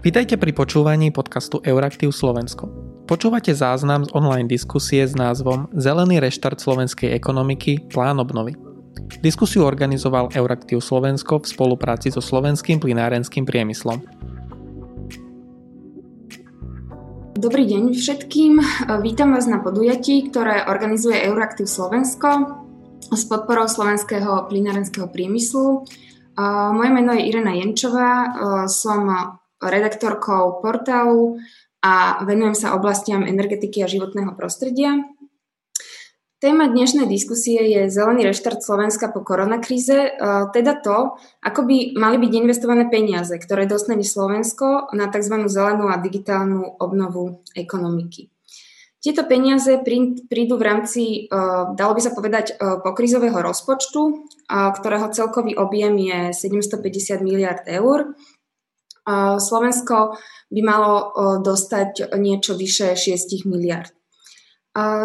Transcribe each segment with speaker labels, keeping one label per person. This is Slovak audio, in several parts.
Speaker 1: Vítajte pri počúvaní podcastu Euraktiv Slovensko. Počúvate záznam z online diskusie s názvom Zelený reštart slovenskej ekonomiky – plán obnovy. Diskusiu organizoval Euraktiv Slovensko v spolupráci so slovenským plinárenským priemyslom.
Speaker 2: Dobrý deň všetkým. Vítam vás na podujatí, ktoré organizuje Euraktiv Slovensko s podporou slovenského plinárenského priemyslu. Moje meno je Irena Jenčová, som redaktorkou portálu a venujem sa oblastiam energetiky a životného prostredia. Téma dnešnej diskusie je zelený reštart Slovenska po koronakríze, e, teda to, ako by mali byť investované peniaze, ktoré dostane Slovensko na tzv. zelenú a digitálnu obnovu ekonomiky. Tieto peniaze prídu v rámci, e, dalo by sa povedať, e, pokrizového rozpočtu, ktorého celkový objem je 750 miliard eur Slovensko by malo dostať niečo vyše 6 miliard.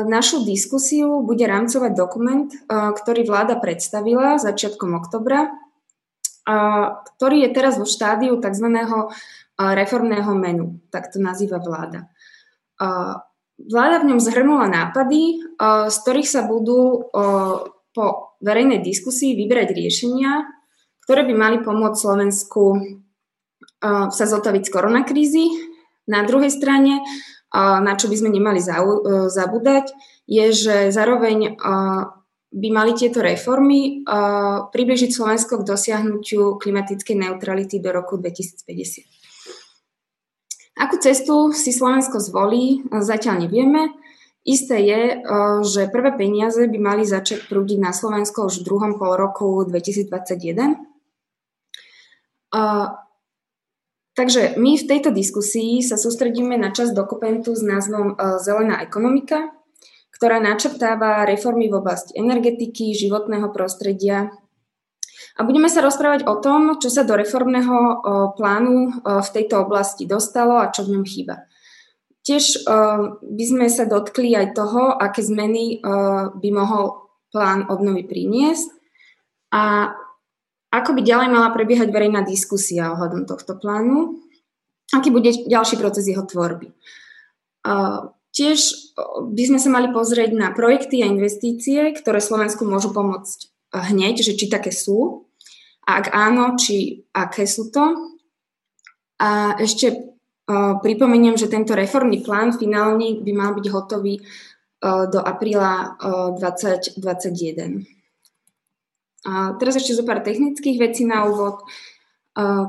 Speaker 2: Našu diskusiu bude rámcovať dokument, ktorý vláda predstavila začiatkom oktobra, ktorý je teraz vo štádiu tzv. reformného menu, tak to nazýva vláda. Vláda v ňom zhrnula nápady, z ktorých sa budú po verejnej diskusii vyberať riešenia, ktoré by mali pomôcť Slovensku sa zotaviť z koronakrízy. Na druhej strane, na čo by sme nemali e, zabúdať, je, že zároveň by mali tieto reformy približiť Slovensko k dosiahnutiu klimatickej neutrality do roku 2050. Akú cestu si Slovensko zvolí, zatiaľ nevieme. Isté je, že prvé peniaze by mali začať prúdiť na Slovensko už v druhom pol roku 2021. Takže my v tejto diskusii sa sústredíme na časť dokumentu s názvom e, Zelená ekonomika, ktorá načrtáva reformy v oblasti energetiky, životného prostredia. A budeme sa rozprávať o tom, čo sa do reformného e, plánu e, v tejto oblasti dostalo a čo v ňom chýba. Tiež by sme sa dotkli aj toho, aké zmeny by mohol plán obnovy priniesť a ako by ďalej mala prebiehať verejná diskusia ohľadom tohto plánu? Aký bude ďalší proces jeho tvorby? Tiež by sme sa mali pozrieť na projekty a investície, ktoré Slovensku môžu pomôcť hneď, že či také sú. A ak áno, či aké sú to. A ešte pripomeniem, že tento reformný plán finálny by mal byť hotový do apríla 2021. Teraz ešte zo pár technických vecí na úvod.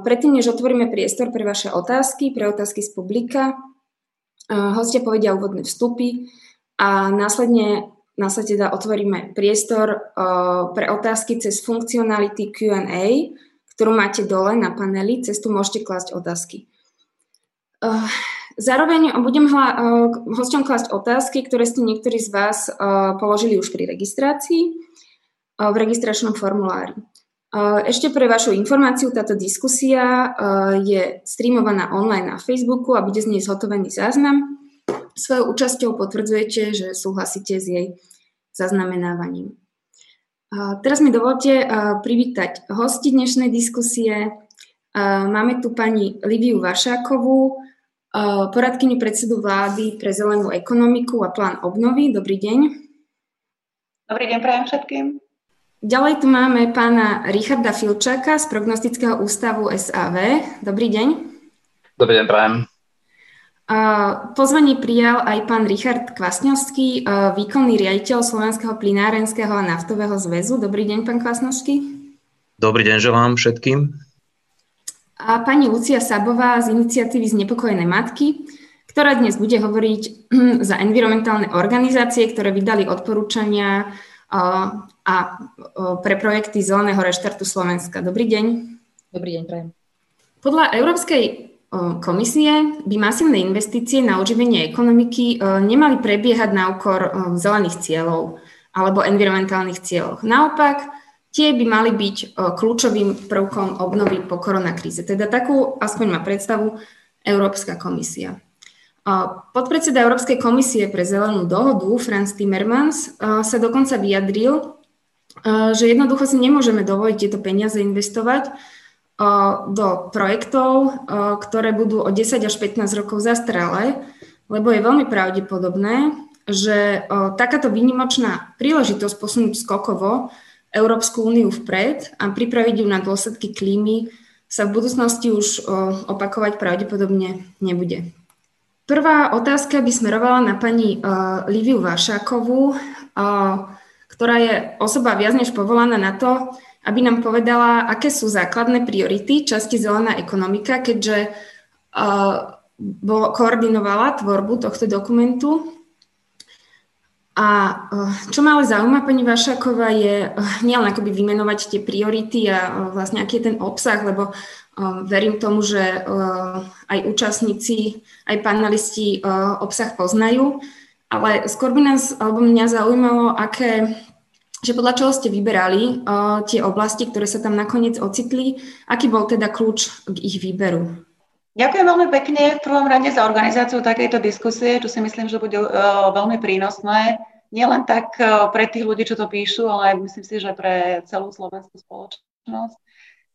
Speaker 2: Predtým, než otvoríme priestor pre vaše otázky, pre otázky z publika, hostia povedia úvodné vstupy a následne, následne teda otvoríme priestor pre otázky cez funkcionality Q&A, ktorú máte dole na paneli, cez tu môžete klásť otázky. Zároveň budem hla, hosťom klásť otázky, ktoré ste niektorí z vás položili už pri registrácii v registračnom formulári. Ešte pre vašu informáciu, táto diskusia je streamovaná online na Facebooku a bude z nej zhotovený záznam. Svojou účasťou potvrdzujete, že súhlasíte s jej zaznamenávaním. Teraz mi dovolte privítať hosti dnešnej diskusie. Máme tu pani Liviu Vašákovú, poradkyňu predsedu vlády pre zelenú ekonomiku a plán obnovy. Dobrý deň.
Speaker 3: Dobrý deň, prajem všetkým.
Speaker 2: Ďalej tu máme pána Richarda Filčáka z Prognostického ústavu SAV. Dobrý deň.
Speaker 4: Dobrý deň, prajem.
Speaker 2: Pozvanie prijal aj pán Richard Kvasňovský, výkonný riaditeľ Slovenského plinárenského a naftového zväzu. Dobrý deň, pán Kvasňovský.
Speaker 4: Dobrý deň želám všetkým.
Speaker 2: A pani Lucia Sabová z iniciatívy Znepokojené matky, ktorá dnes bude hovoriť za environmentálne organizácie, ktoré vydali odporúčania a pre projekty Zeleného reštartu Slovenska. Dobrý deň.
Speaker 3: Dobrý deň, prajem.
Speaker 2: Podľa Európskej komisie by masívne investície na oživenie ekonomiky nemali prebiehať na úkor zelených cieľov alebo environmentálnych cieľov. Naopak, tie by mali byť kľúčovým prvkom obnovy po koronakríze. Teda takú aspoň má predstavu Európska komisia. Podpredseda Európskej komisie pre zelenú dohodu, Franz Timmermans, sa dokonca vyjadril, že jednoducho si nemôžeme dovoliť tieto peniaze investovať do projektov, ktoré budú o 10 až 15 rokov zastaralé, lebo je veľmi pravdepodobné, že takáto výnimočná príležitosť posunúť skokovo Európsku úniu vpred a pripraviť ju na dôsledky klímy sa v budúcnosti už opakovať pravdepodobne nebude. Prvá otázka by smerovala na pani Liviu Vášákovú, ktorá je osoba viac než povolaná na to, aby nám povedala, aké sú základné priority časti Zelená ekonomika, keďže uh, bo, koordinovala tvorbu tohto dokumentu. A uh, čo ma ale zaujíma, pani Vašáková, je uh, nielen akoby vymenovať tie priority a uh, vlastne aký je ten obsah, lebo uh, verím tomu, že uh, aj účastníci, aj panelisti uh, obsah poznajú, ale skôr by nás, alebo mňa zaujímalo, aké že podľa čoho ste vyberali tie oblasti, ktoré sa tam nakoniec ocitli, aký bol teda kľúč k ich výberu?
Speaker 3: Ďakujem veľmi pekne v prvom rade za organizáciu takejto diskusie, čo si myslím, že bude veľmi prínosné. Nielen tak pre tých ľudí, čo to píšu, ale myslím si, že pre celú slovenskú spoločnosť.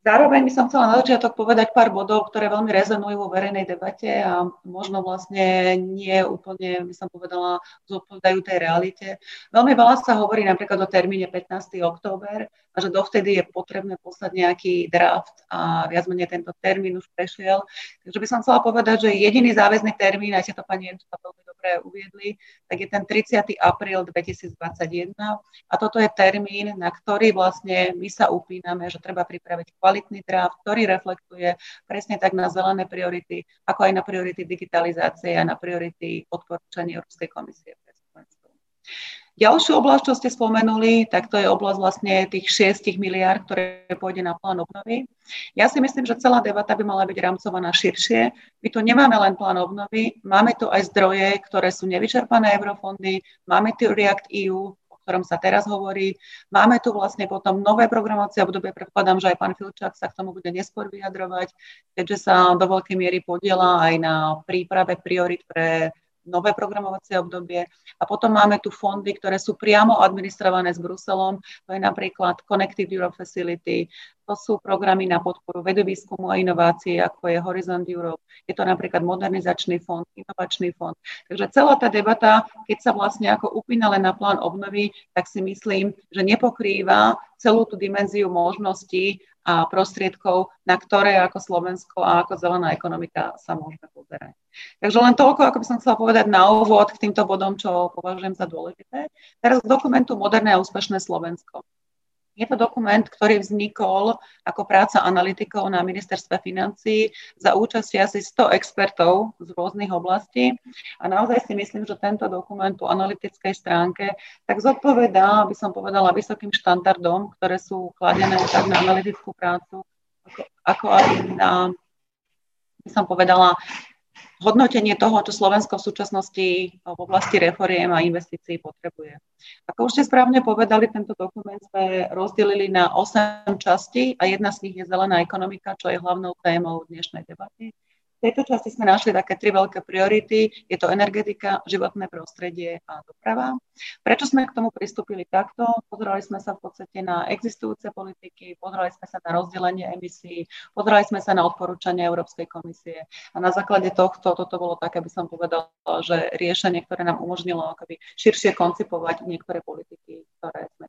Speaker 3: Zároveň by som chcela na začiatok povedať pár bodov, ktoré veľmi rezonujú vo verejnej debate a možno vlastne nie úplne, by som povedala, zodpovedajú tej realite. Veľmi veľa sa hovorí napríklad o termíne 15. október a že dovtedy je potrebné poslať nejaký draft a viac menej tento termín už prešiel. Takže by som chcela povedať, že jediný záväzný termín, aj ste to pani Jenčka veľmi dobre uviedli, tak je ten 30. apríl 2021 a toto je termín, na ktorý vlastne my sa upíname, že treba pripraviť kvalitný draft, ktorý reflektuje presne tak na zelené priority, ako aj na priority digitalizácie a na priority odporúčania Európskej komisie pre Slovensko. Ďalšiu oblasť, čo ste spomenuli, tak to je oblasť vlastne tých 6 miliard, ktoré pôjde na plán obnovy. Ja si myslím, že celá debata by mala byť rámcovaná širšie. My tu nemáme len plán obnovy, máme tu aj zdroje, ktoré sú nevyčerpané eurofondy, máme tu React EU, ktorom sa teraz hovorí. Máme tu vlastne potom nové programovacie obdobie, predpokladám, že aj pán Filčák sa k tomu bude neskôr vyjadrovať, keďže sa do veľkej miery podiela aj na príprave priorit pre nové programovacie obdobie. A potom máme tu fondy, ktoré sú priamo administrované s Bruselom. To je napríklad Connected Europe Facility, to sú programy na podporu vedu, výskumu a inovácií, ako je Horizon Europe. Je to napríklad modernizačný fond, inovačný fond. Takže celá tá debata, keď sa vlastne ako upína len na plán obnovy, tak si myslím, že nepokrýva celú tú dimenziu možností a prostriedkov, na ktoré ako Slovensko a ako zelená ekonomika sa môžeme pozerať. Takže len toľko, ako by som chcela povedať na úvod k týmto bodom, čo považujem za dôležité. Teraz k dokumentu Moderné a úspešné Slovensko. Je to dokument, ktorý vznikol ako práca analytikov na ministerstve financí za účasti asi 100 expertov z rôznych oblastí. A naozaj si myslím, že tento dokument po analytickej stránke tak zodpovedá, aby som povedala, vysokým štandardom, ktoré sú kladené tak na analytickú prácu, ako, ako aj na, by som povedala, hodnotenie toho, čo Slovensko v súčasnosti v oblasti reforiem a investícií potrebuje. Ako už ste správne povedali, tento dokument sme rozdelili na 8 častí a jedna z nich je zelená ekonomika, čo je hlavnou témou dnešnej debaty. Tejto časti sme našli také tri veľké priority. Je to energetika, životné prostredie a doprava. Prečo sme k tomu pristúpili takto? Pozerali sme sa v podstate na existujúce politiky, pozerali sme sa na rozdelenie emisí, pozerali sme sa na odporúčania Európskej komisie. A na základe tohto, toto bolo také, aby som povedala, že riešenie, ktoré nám umožnilo akoby širšie koncipovať niektoré politiky, ktoré sme.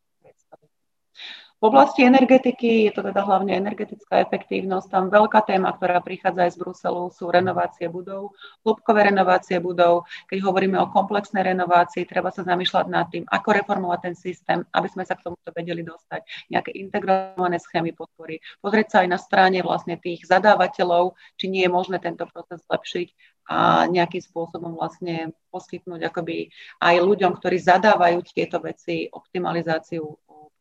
Speaker 3: V oblasti energetiky je to teda hlavne energetická efektívnosť. Tam veľká téma, ktorá prichádza aj z Bruselu, sú renovácie budov, hĺbkové renovácie budov. Keď hovoríme o komplexnej renovácii, treba sa zamýšľať nad tým, ako reformovať ten systém, aby sme sa k tomuto vedeli dostať. Nejaké integrované schémy podpory. Pozrieť sa aj na strane vlastne tých zadávateľov, či nie je možné tento proces zlepšiť a nejakým spôsobom vlastne poskytnúť akoby aj ľuďom, ktorí zadávajú tieto veci, optimalizáciu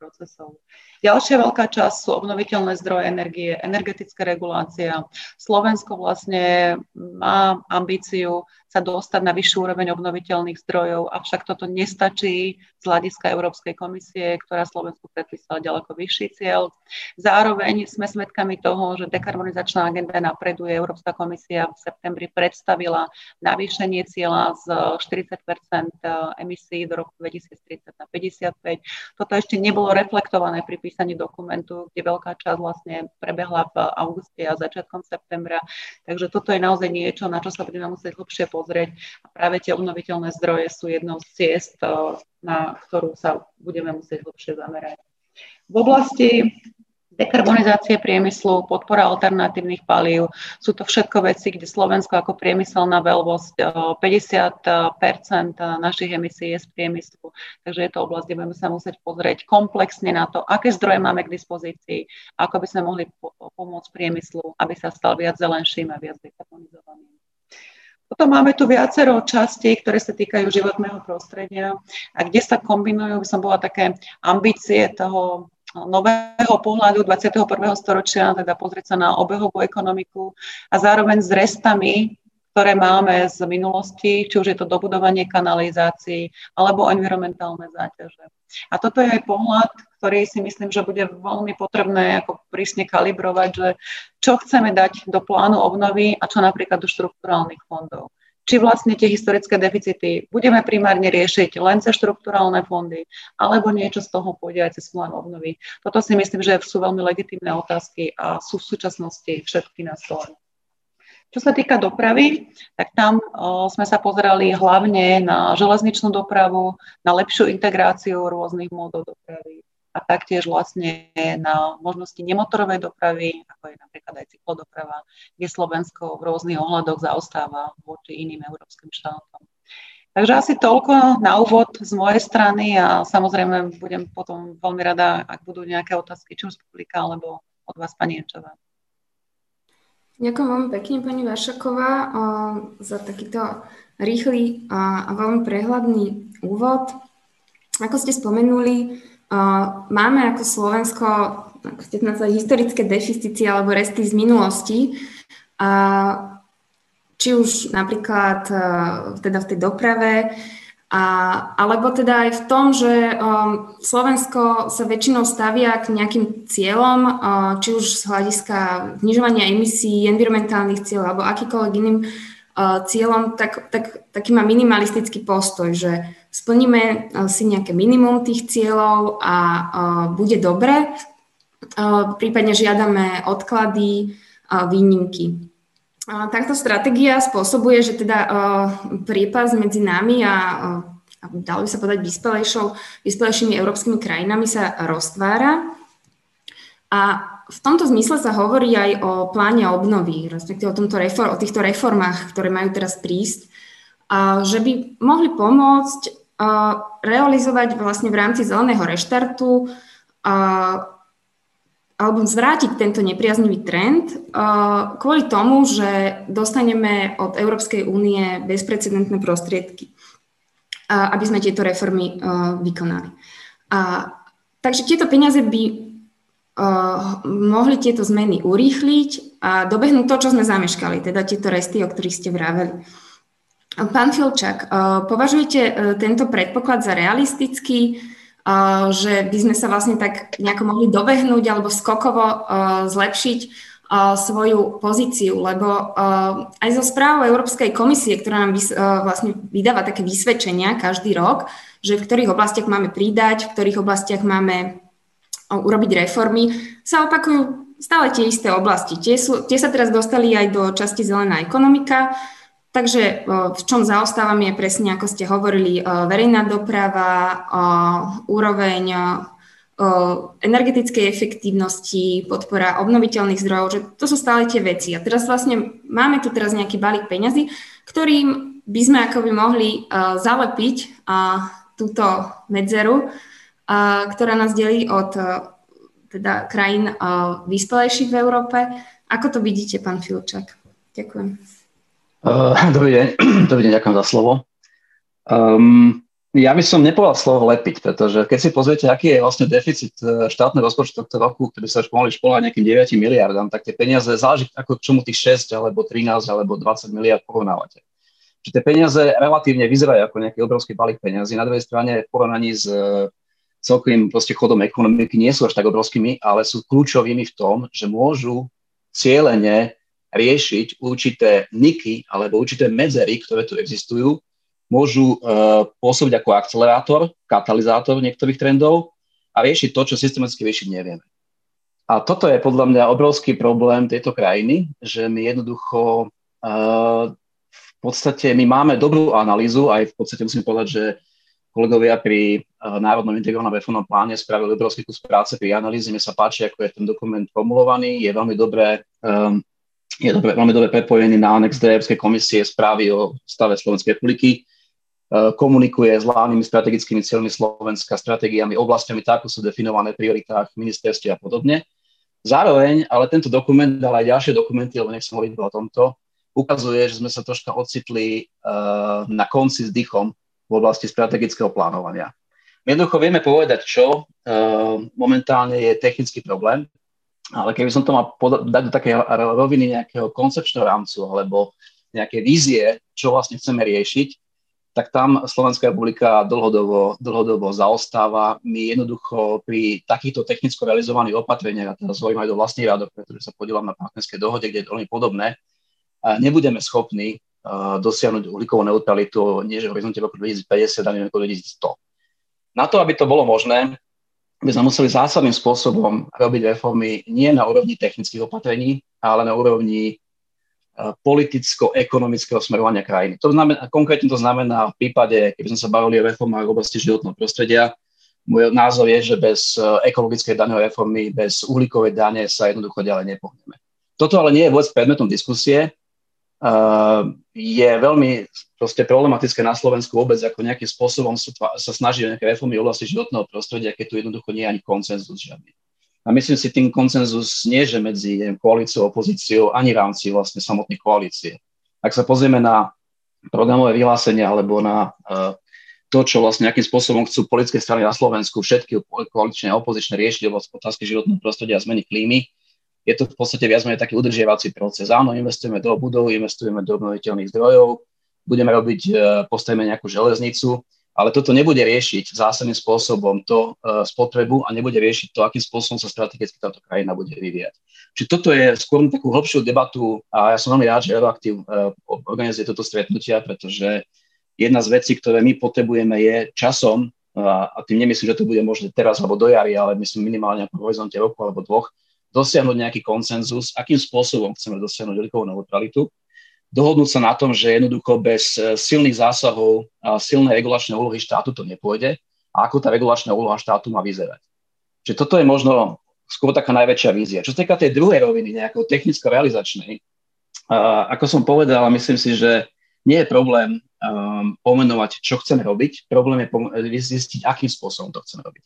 Speaker 3: procesov. Ďalšia veľká časť sú obnoviteľné zdroje energie, energetická regulácia. Slovensko vlastne má ambíciu sa dostať na vyššiu úroveň obnoviteľných zdrojov, avšak toto nestačí z hľadiska Európskej komisie, ktorá Slovensku predpísala ďaleko vyšší cieľ. Zároveň sme svedkami toho, že dekarbonizačná agenda napreduje. Európska komisia v septembri predstavila navýšenie cieľa z 40% emisí do roku 2030 na 55. Toto ešte nebolo reflektované pri písaní dokumentu, kde veľká časť vlastne prebehla v auguste a začiatkom septembra. Takže toto je naozaj niečo, na čo sa budeme musieť hlbšie pozrieť. A práve tie obnoviteľné zdroje sú jednou z ciest, eh, na ktorú sa budeme musieť hlbšie zamerať. V oblasti dekarbonizácie priemyslu, podpora alternatívnych palív. Sú to všetko veci, kde Slovensko ako priemyselná veľvosť 50 eh, našich emisí je z priemyslu. Takže je to oblasť, kde budeme sa musieť pozrieť komplexne na to, aké zdroje máme k dispozícii, ako by sme mohli pomôcť priemyslu, aby sa stal viac zelenším a viac dekarbonizovaným. Potom máme tu viacero častí, ktoré sa týkajú životného prostredia a kde sa kombinujú, by som bola také ambície toho nového pohľadu 21. storočia, teda pozrieť sa na obehovú ekonomiku a zároveň s restami, ktoré máme z minulosti, či už je to dobudovanie kanalizácií alebo environmentálne záťaže. A toto je aj pohľad, ktorý si myslím, že bude veľmi potrebné ako prísne kalibrovať, že čo chceme dať do plánu obnovy a čo napríklad do štruktúrálnych fondov či vlastne tie historické deficity budeme primárne riešiť len cez štruktúrálne fondy, alebo niečo z toho pôjde aj cez plán obnovy. Toto si myslím, že sú veľmi legitimné otázky a sú v súčasnosti všetky na stole. Čo sa týka dopravy, tak tam sme sa pozerali hlavne na železničnú dopravu, na lepšiu integráciu rôznych módov dopravy, a taktiež vlastne na možnosti nemotorovej dopravy, ako je napríklad aj cyklodoprava, kde Slovensko v rôznych ohľadoch zaostáva voči iným európskym štátom. Takže asi toľko na úvod z mojej strany a samozrejme budem potom veľmi rada, ak budú nejaké otázky, či už z publika, alebo od vás, pani Ječová.
Speaker 2: Ďakujem veľmi pekne, pani Vašaková, za takýto rýchly a veľmi prehľadný úvod. Ako ste spomenuli, máme ako Slovensko, ako ste nazvali, historické deficity alebo resty z minulosti. Či už napríklad teda v tej doprave, a, alebo teda aj v tom, že um, Slovensko sa väčšinou stavia k nejakým cieľom, uh, či už z hľadiska znižovania emisí, environmentálnych cieľov alebo akýkoľvek iným uh, cieľom, tak, tak, taký má minimalistický postoj, že splníme eh, si nejaké minimum tých cieľov a eh, bude dobre. Eh, prípadne žiadame odklady, výnimky. Takto stratégia spôsobuje, že teda priepas medzi nami a, a dalo by sa povedať vyspelejšími európskymi krajinami sa roztvára. A v tomto zmysle sa hovorí aj o pláne obnovy, respektíve o, tomto reform, o týchto reformách, ktoré majú teraz prísť, a že by mohli pomôcť realizovať vlastne v rámci zeleného reštartu alebo zvrátiť tento nepriaznivý trend kvôli tomu, že dostaneme od Európskej únie bezprecedentné prostriedky, aby sme tieto reformy vykonali. A, takže tieto peniaze by mohli tieto zmeny urýchliť a dobehnúť to, čo sme zameškali, teda tieto resty, o ktorých ste vraveli. Pán Filčak, eh, považujete tento predpoklad za realistický, že by sme sa vlastne tak nejako mohli dobehnúť alebo skokovo zlepšiť svoju pozíciu, lebo aj zo správou Európskej komisie, ktorá nám vlastne vydáva také vysvedčenia každý rok, že v ktorých oblastiach máme pridať, v ktorých oblastiach máme urobiť reformy, sa opakujú stále tie isté oblasti. Tie, sú, tie sa teraz dostali aj do časti zelená ekonomika, Takže v čom zaostávame je presne, ako ste hovorili, verejná doprava, úroveň energetickej efektívnosti, podpora obnoviteľných zdrojov, že to sú stále tie veci. A teraz vlastne máme tu teraz nejaký balík peňazí, ktorým by sme akoby mohli zalepiť túto medzeru, ktorá nás delí od teda krajín vyspelejších v Európe. Ako to vidíte, pán Filčak? Ďakujem.
Speaker 5: Uh, dobrý deň, dobrý deň, ďakujem za slovo. Um, ja by som nepovedal slovo lepiť, pretože keď si pozriete, aký je vlastne deficit e, štátneho rozpočtu tohto roku, ktorý sa už mohli špolovať nejakým 9 miliardám, tak tie peniaze záleží ako čomu tých 6 alebo 13 alebo 20 miliard porovnávate. že tie peniaze relatívne vyzerajú ako nejaký obrovský balík peniazy. Na druhej strane v porovnaní s celkovým proste chodom ekonomiky nie sú až tak obrovskými, ale sú kľúčovými v tom, že môžu cieľene riešiť určité niky alebo určité medzery, ktoré tu existujú, môžu uh, pôsobiť ako akcelerátor, katalizátor niektorých trendov a riešiť to, čo systematicky riešiť nevieme. A toto je podľa mňa obrovský problém tejto krajiny, že my jednoducho uh, v podstate my máme dobrú analýzu, aj v podstate musím povedať, že kolegovia pri uh, Národnom integrovanom reformnom pláne spravili obrovský kus práce pri analýze. Mne sa páči, ako je ten dokument formulovaný. Je veľmi dobré, um, je dobre, veľmi dobre prepojený na anex D komisie správy o stave Slovenskej republiky. Uh, komunikuje s hlavnými strategickými cieľmi Slovenska, stratégiami, oblastiami, tak sú definované v prioritách ministerstve a podobne. Zároveň, ale tento dokument, ale aj ďalšie dokumenty, lebo nechcem hovoriť o tomto, ukazuje, že sme sa troška ocitli uh, na konci s dýchom v oblasti strategického plánovania. My jednoducho vieme povedať, čo uh, momentálne je technický problém, ale keby som to mal dať do také roviny nejakého koncepčného rámcu alebo nejaké vízie, čo vlastne chceme riešiť, tak tam Slovenská republika dlhodobo, dlhodobo zaostáva. My jednoducho pri takýchto technicko realizovaných opatreniach, a teraz hovorím aj do vlastných rádok, pretože sa podielam na partnerskej dohode, kde je veľmi podobné, nebudeme schopní dosiahnuť uhlíkovú neutralitu nie že v horizonte roku 2050, ale roku 2100. Na to, aby to bolo možné, by sme museli zásadným spôsobom robiť reformy nie na úrovni technických opatrení, ale na úrovni politicko-ekonomického smerovania krajiny. To znamená, konkrétne to znamená v prípade, keby sme sa bavili o reformách v oblasti životného prostredia, môj názor je, že bez ekologickej daňovej reformy, bez uhlíkovej dane sa jednoducho ďalej nepohneme. Toto ale nie je vôbec predmetom diskusie, je veľmi proste problematické na Slovensku vôbec, ako nejakým spôsobom sa, sa snaží o nejaké reformy v oblasti životného prostredia, keď tu jednoducho nie je ani koncenzus žiadny. A myslím si tým koncenzus nie, že medzi neviem, koalíciou opozíciou, ani v rámci vlastne samotnej koalície. Ak sa pozrieme na programové vyhlásenia alebo na uh, to, čo vlastne nejakým spôsobom chcú politické strany na Slovensku, všetky koaličné a opozičné riešiť otázky životného prostredia a zmeny klímy, je to v podstate viac menej taký udržiavací proces. Áno, investujeme do budov, investujeme do obnoviteľných zdrojov, budeme robiť, e, postavíme nejakú železnicu, ale toto nebude riešiť zásadným spôsobom to uh, spotrebu a nebude riešiť to, akým spôsobom sa strategicky táto krajina bude vyvíjať. Čiže toto je skôr takú hlbšiu debatu a ja som veľmi rád, že Euroaktiv uh, organizuje toto stretnutia, pretože jedna z vecí, ktoré my potrebujeme je časom, a tým nemyslím, že to bude možné teraz alebo do jary, ale myslím minimálne v horizonte roku alebo dvoch, dosiahnuť nejaký konsenzus, akým spôsobom chceme dosiahnuť veľkovú neutralitu, dohodnúť sa na tom, že jednoducho bez e, silných zásahov a silnej regulačnej úlohy štátu to nepôjde a ako tá regulačná úloha štátu má vyzerať. Čiže toto je možno skôr taká najväčšia vízia. Čo sa týka tej druhej roviny, nejakou technicko-realizačnej, uh, ako som povedal, myslím si, že nie je problém um, pomenovať, čo chceme robiť, problém je zistiť, akým spôsobom to chceme robiť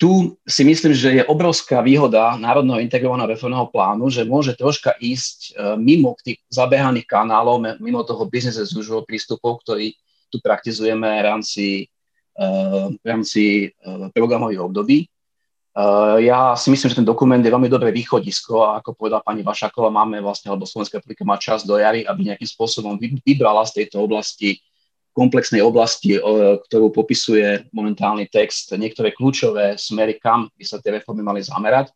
Speaker 5: tu si myslím, že je obrovská výhoda Národného integrovaného reformného plánu, že môže troška ísť e, mimo tých zabehaných kanálov, mimo toho business as usual prístupov, ktorý tu praktizujeme v rámci, e, v rámci e, programových období. Ja si myslím, že ten dokument je veľmi dobré východisko a ako povedala pani Vašáková, máme vlastne, alebo Slovenská republika má čas do jary, aby nejakým spôsobom vybrala z tejto oblasti komplexnej oblasti, ktorú popisuje momentálny text, niektoré kľúčové smery, kam by sa tie reformy mali zamerať.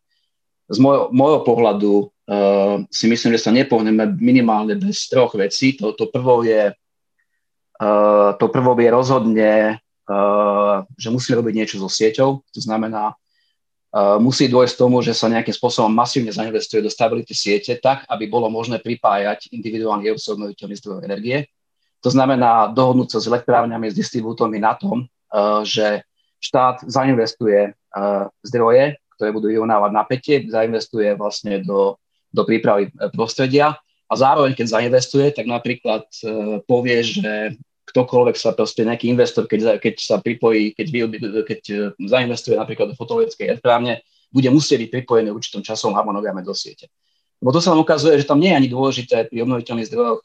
Speaker 5: Z môjho, pohľadu uh, si myslím, že sa nepohneme minimálne bez troch vecí. To, to, prvou je, uh, to je rozhodne, uh, že musí robiť niečo so sieťou. To znamená, uh, musí dôjsť tomu, že sa nejakým spôsobom masívne zainvestuje do stability siete tak, aby bolo možné pripájať individuálne obnoviteľné zdroje energie to znamená dohodnúť sa s elektrárňami, s distribútormi na tom, uh, že štát zainvestuje uh, zdroje, ktoré budú vyrovnávať napätie, zainvestuje vlastne do, do prípravy uh, prostredia a zároveň, keď zainvestuje, tak napríklad povie, že ktokoľvek sa proste nejaký investor, keď, keď sa pripojí, keď, keď zainvestuje napríklad do fotovoltaickej elektrárne, bude musieť byť pripojený určitom časom harmonograme do siete. Lebo to sa nám ukazuje, že tam nie je ani dôležité pri obnoviteľných zdrojoch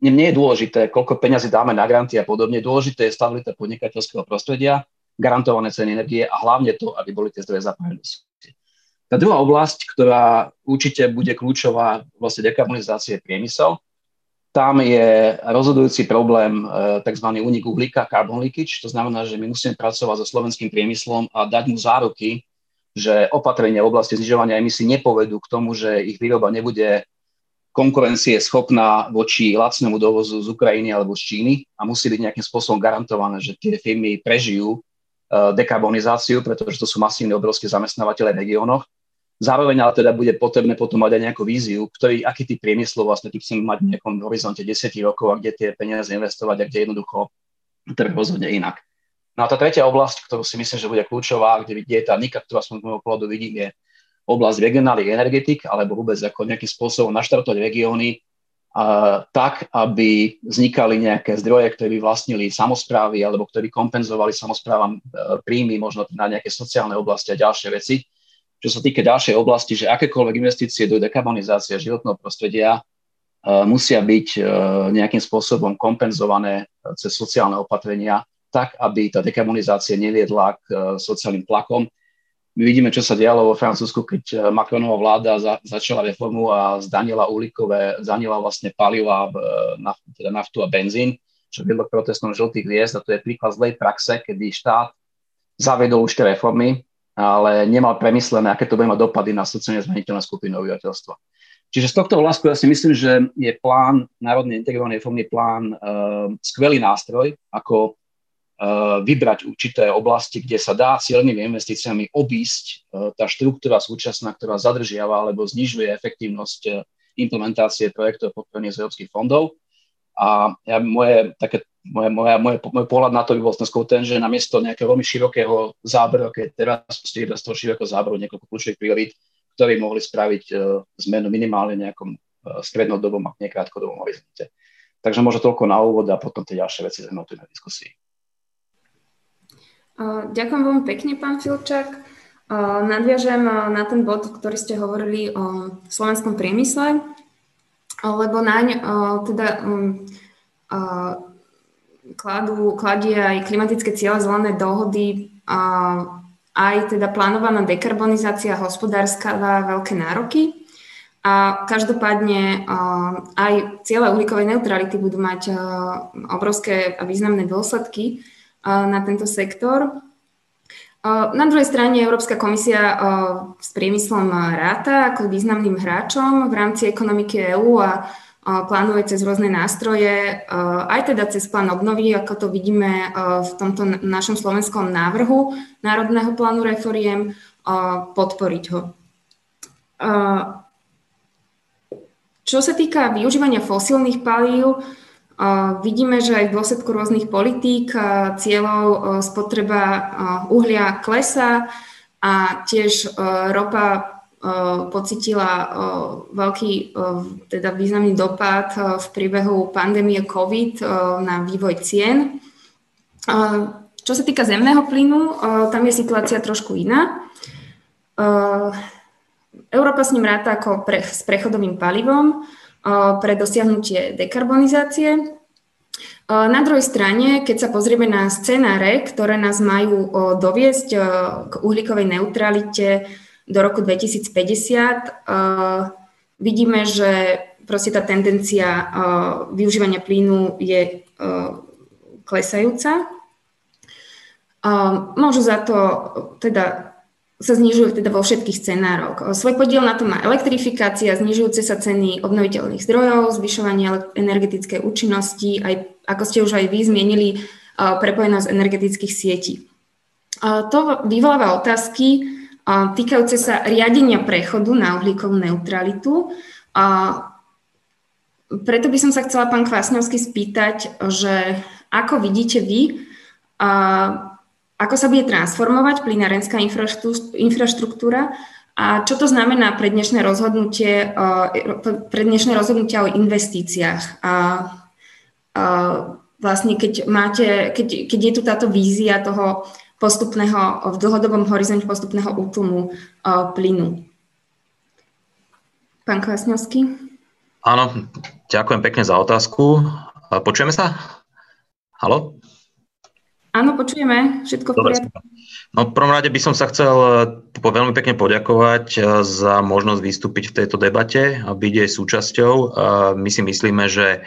Speaker 5: nie je dôležité, koľko peňazí dáme na granty a podobne. Dôležité je stabilita podnikateľského prostredia, garantované ceny energie a hlavne to, aby boli tie zdroje zapájené Tá druhá oblasť, ktorá určite bude kľúčová vlastne dekarbonizácie je priemysel. tam je rozhodujúci problém tzv. únik uhlíka, carbon leakage, to znamená, že my musíme pracovať so slovenským priemyslom a dať mu záruky, že opatrenia v oblasti znižovania emisí nepovedú k tomu, že ich výroba nebude konkurencie schopná voči lacnému dovozu z Ukrajiny alebo z Číny a musí byť nejakým spôsobom garantované, že tie firmy prežijú uh, dekarbonizáciu, pretože to sú masívne obrovské zamestnávateľe v regiónoch. Zároveň ale teda bude potrebné potom mať aj nejakú víziu, ktorý, aký typ priemyslov vlastne ty chceme mať v nejakom horizonte 10 rokov a kde tie peniaze investovať a kde jednoducho trh rozhodne inak. No a tá tretia oblasť, ktorú si myslím, že bude kľúčová, kde je tá nika, ktorú aspoň z môjho pohľadu vidím, je oblasť regionálnych energetik, alebo vôbec ako nejakým spôsobom naštartovať regióny a, tak, aby vznikali nejaké zdroje, ktoré by vlastnili samozprávy alebo ktorí kompenzovali samozprávam e, príjmy, možno na nejaké sociálne oblasti a ďalšie veci. Čo sa týka ďalšej oblasti, že akékoľvek investície do dekarbonizácie životného prostredia uh, musia byť uh, nejakým spôsobom kompenzované cez sociálne opatrenia tak, aby tá dekarbonizácia neviedla k e, sociálnym tlakom. My vidíme, čo sa dialo vo Francúzsku, keď e, Macronová vláda za, začala reformu a zdanila uhlíkové, zdanila vlastne paliva, e, teda naftu a benzín, čo viedlo k protestom žltých hviezd a to je príklad zlej praxe, kedy štát zavedol už tie reformy, ale nemal premyslené, aké to bude mať dopady na sociálne zraniteľné skupiny obyvateľstva. Čiže z tohto vlásku ja si myslím, že je plán, národný integrovaný reformný plán, uh, skvelý nástroj, ako Eh, vybrať určité oblasti, kde sa dá cieľnými investíciami obísť eh, tá štruktúra súčasná, ktorá zadržiava alebo znižuje efektívnosť eh, implementácie projektov podporených z európskych fondov. A ja, moje, také, moje, moje, moje, môj pohľad na to by bol skôr ten, že namiesto nejakého veľmi širokého záberu, keď teraz z toho širokého záberu niekoľko kľúčových priorít, ktorí mohli spraviť zmenu minimálne nejakom strednodobom a nekrátkodobom horizonte. Takže možno toľko na úvod a potom tie ďalšie veci zhrnúť na diskusii.
Speaker 2: Ďakujem veľmi pekne, pán Filčák. Nadviažem na ten bod, ktorý ste hovorili o slovenskom priemysle, lebo naň teda um, kladú, kladie aj klimatické cieľe zelené dohody, aj teda plánovaná dekarbonizácia hospodárska dá veľké nároky. A každopádne aj cieľe uhlíkovej neutrality budú mať obrovské a významné dôsledky na tento sektor. Na druhej strane Európska komisia s priemyslom ráta ako významným hráčom v rámci ekonomiky EÚ a plánuje cez rôzne nástroje, aj teda cez plán obnovy, ako to vidíme v tomto našom slovenskom návrhu Národného plánu reforiem, podporiť ho. Čo sa týka využívania fosílnych palív, Vidíme, že aj v dôsledku rôznych politík, cieľov spotreba uhlia klesa a tiež ropa pocitila veľký, teda významný dopad v priebehu pandémie COVID na vývoj cien. Čo sa týka zemného plynu, tam je situácia trošku iná. Európa s ním ráta ako pre, s prechodovým palivom, pre dosiahnutie dekarbonizácie. Na druhej strane, keď sa pozrieme na scenáre, ktoré nás majú doviesť k uhlíkovej neutralite do roku 2050, vidíme, že proste tá tendencia využívania plynu je klesajúca. Môžu za to teda sa znižujú teda vo všetkých scenároch. Svoj podiel na to má elektrifikácia, znižujúce sa ceny obnoviteľných zdrojov, zvyšovanie energetickej účinnosti, aj ako ste už aj vy zmienili, prepojenosť energetických sietí. To vyvoláva otázky týkajúce sa riadenia prechodu na uhlíkovú neutralitu. Preto by som sa chcela, pán Kvásňovský, spýtať, že ako vidíte vy ako sa bude transformovať plynárenská infraštruktúra a čo to znamená pre dnešné rozhodnutie, pre dnešné rozhodnutia o investíciách. A, a vlastne keď, máte, keď, keď je tu táto vízia toho postupného, v dlhodobom horizonte postupného útlumu plynu. Pán Kvasňovský?
Speaker 4: Áno, ďakujem pekne za otázku. Počujeme sa? Halo?
Speaker 2: Áno, počujeme, všetko v poriadku.
Speaker 4: No, v prvom rade by som sa chcel eh, veľmi pekne poďakovať eh, za možnosť vystúpiť v tejto debate a byť jej súčasťou. My si myslíme, že